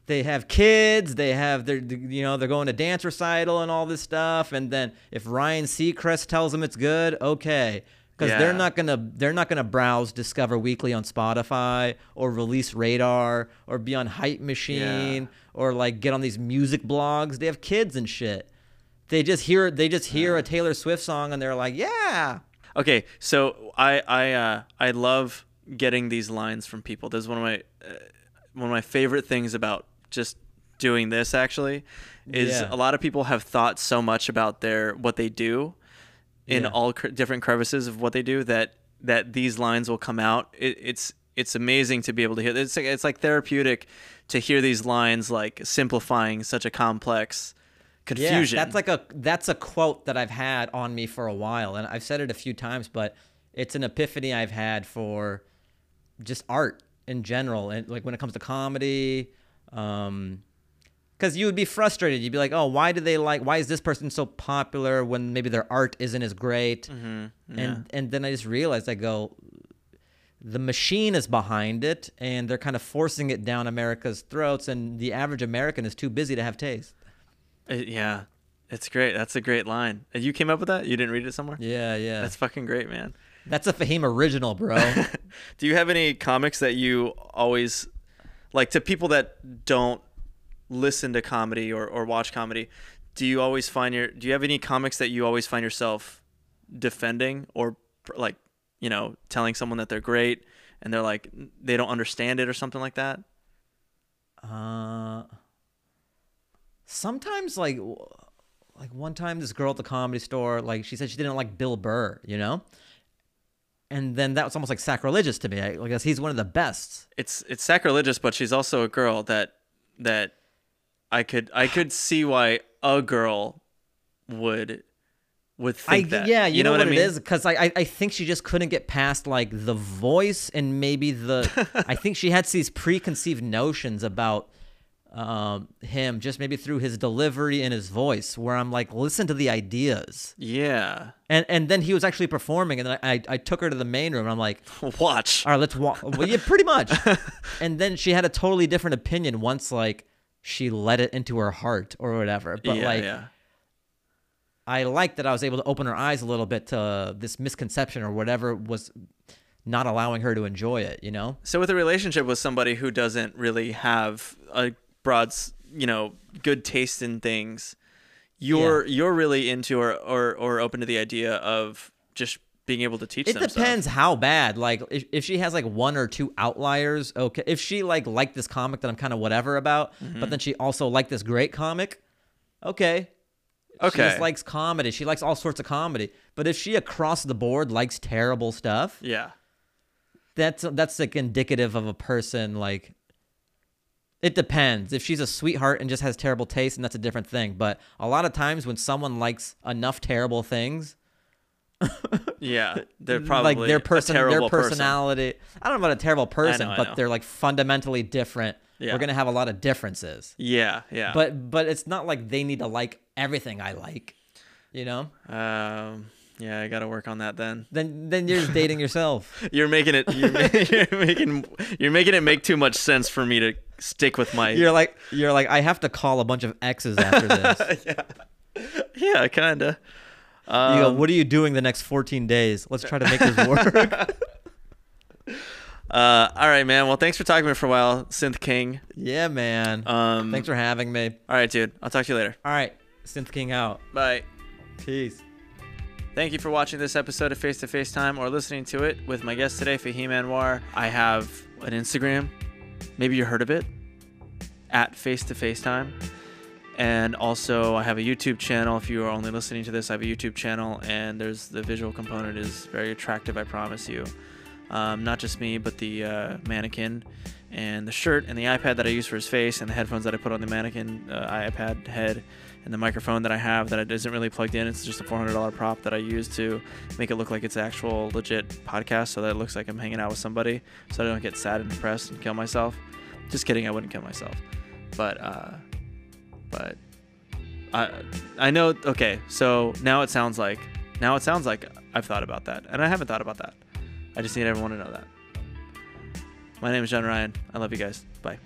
They have kids they have their you know they're going to dance recital and all this stuff and then if ryan seacrest tells them it's good okay because Yeah. they're not gonna they're not gonna browse discover weekly on spotify or release radar or be on hype machine or like get on these music blogs they have kids and shit they just hear they just hear a Taylor Swift song and they're like, yeah. Okay, so I I uh, I love getting these lines from people. This is one of my uh, one of my favorite things about just doing this actually is Yeah. a lot of people have thought so much about their what they do in Yeah. all cr- different crevices of what they do that that these lines will come out. It, it's it's amazing to be able to hear. It's like, it's like therapeutic to hear these lines like simplifying such a complex confusion. Yeah, that's like a that's a quote that I've had on me for a while, and I've said it a few times, but it's an epiphany I've had for just art in general, and like when it comes to comedy. Um, because you would be frustrated. You'd be like, "Oh, why do they like? Why is this person so popular when maybe their art isn't as great?" Mm-hmm. And and then I just realized, I go, the machine is behind it, and they're kind of forcing it down America's throats, and the average American is too busy to have taste. Uh, yeah, it's great. That's a great line. And You came up with that? You didn't read it somewhere? Yeah, yeah. That's fucking great, man. That's a Fahim original, bro. Do you have any comics that you always like to people that don't listen to comedy or, or watch comedy? Do you always find your do you have any comics that you always find yourself defending or like, you know, telling someone that they're great and they're like they don't understand it or something like that? uh, sometimes, like, like one time, this girl at the comedy store, like, she said she didn't like Bill Burr, you know, and then that was almost like sacrilegious to me. I, guess he's one of the best. It's it's sacrilegious, but she's also a girl that that I could I could see why a girl would would think I, that. yeah, you, know, what, I mean? it is because I, I I think she just couldn't get past like the voice and maybe the I think she had these preconceived notions about um him just maybe through his delivery and his voice where I'm like listen to the ideas Yeah. and and then he was actually performing and then I I, I took her to the main room and I'm like Watch. all right let's walk well yeah pretty much and then she had a totally different opinion once like she let it into her heart or whatever but yeah, like yeah. I like that I was able to open her eyes a little bit to this misconception or whatever was not allowing her to enjoy it, you know? So with a relationship with somebody who doesn't really have a broad, s- you know, good taste in things, you're you're really into or, or or open to the idea of just being able to teach It them stuff. depends how bad. Like if, if she has like one or two outliers, okay. If she like liked this comic that I'm kind of whatever about, Mm-hmm. but then she also liked this great comic, okay. She Okay. just likes comedy. She likes all sorts of comedy. But if she across the board likes terrible stuff, Yeah. that's that's like indicative of a person like it depends if she's a sweetheart and just has terrible taste and that's a different thing but a lot of times when someone likes enough terrible things Yeah. They're probably like their a person their terrible person. personality i don't know about a terrible person I but know. they're like fundamentally different Yeah. we're gonna have a lot of differences Yeah, yeah. but but it's not like they need to like everything i like you know um, yeah, I got to work on that then. then then you're just dating yourself You're making it. You're, you're making. You're making it make too much sense for me to stick with my. you're like you're like i have to call a bunch of exes after this yeah, yeah, kinda. You go, Um, what are you doing the next 14 days? Let's try to make this work. Uh, all right, man. Well, thanks for talking to me for a while, Synth King. yeah, man. Um, Thanks for having me. All right, dude. I'll talk to you later. All right. Synth King out. Bye. Peace. Thank you for watching this episode of Face to Face Time or listening to it with my guest today, Fahim Anwar. I have an Instagram. Maybe you heard of it at Face to Face Time. And also, I have a YouTube channel. If you are only listening to this, I have a YouTube channel, and there's the visual component is very attractive. I promise you. Um, not just me, but the uh, mannequin, and the shirt, and the iPad that I use for his face, and the headphones that I put on the mannequin uh, iPad head, and the microphone that I have that isn't really plugged in. It's just a $400 prop that I use to make it look like it's actual legit podcast, so that it looks like I'm hanging out with somebody, so I don't get sad and depressed and kill myself. Just kidding, I wouldn't kill myself, but uh, but I I know. Okay, so now it sounds like now it sounds like I've thought about that, and I haven't thought about that. I just need everyone to know that. My name is John Ryan. I love you guys. Bye.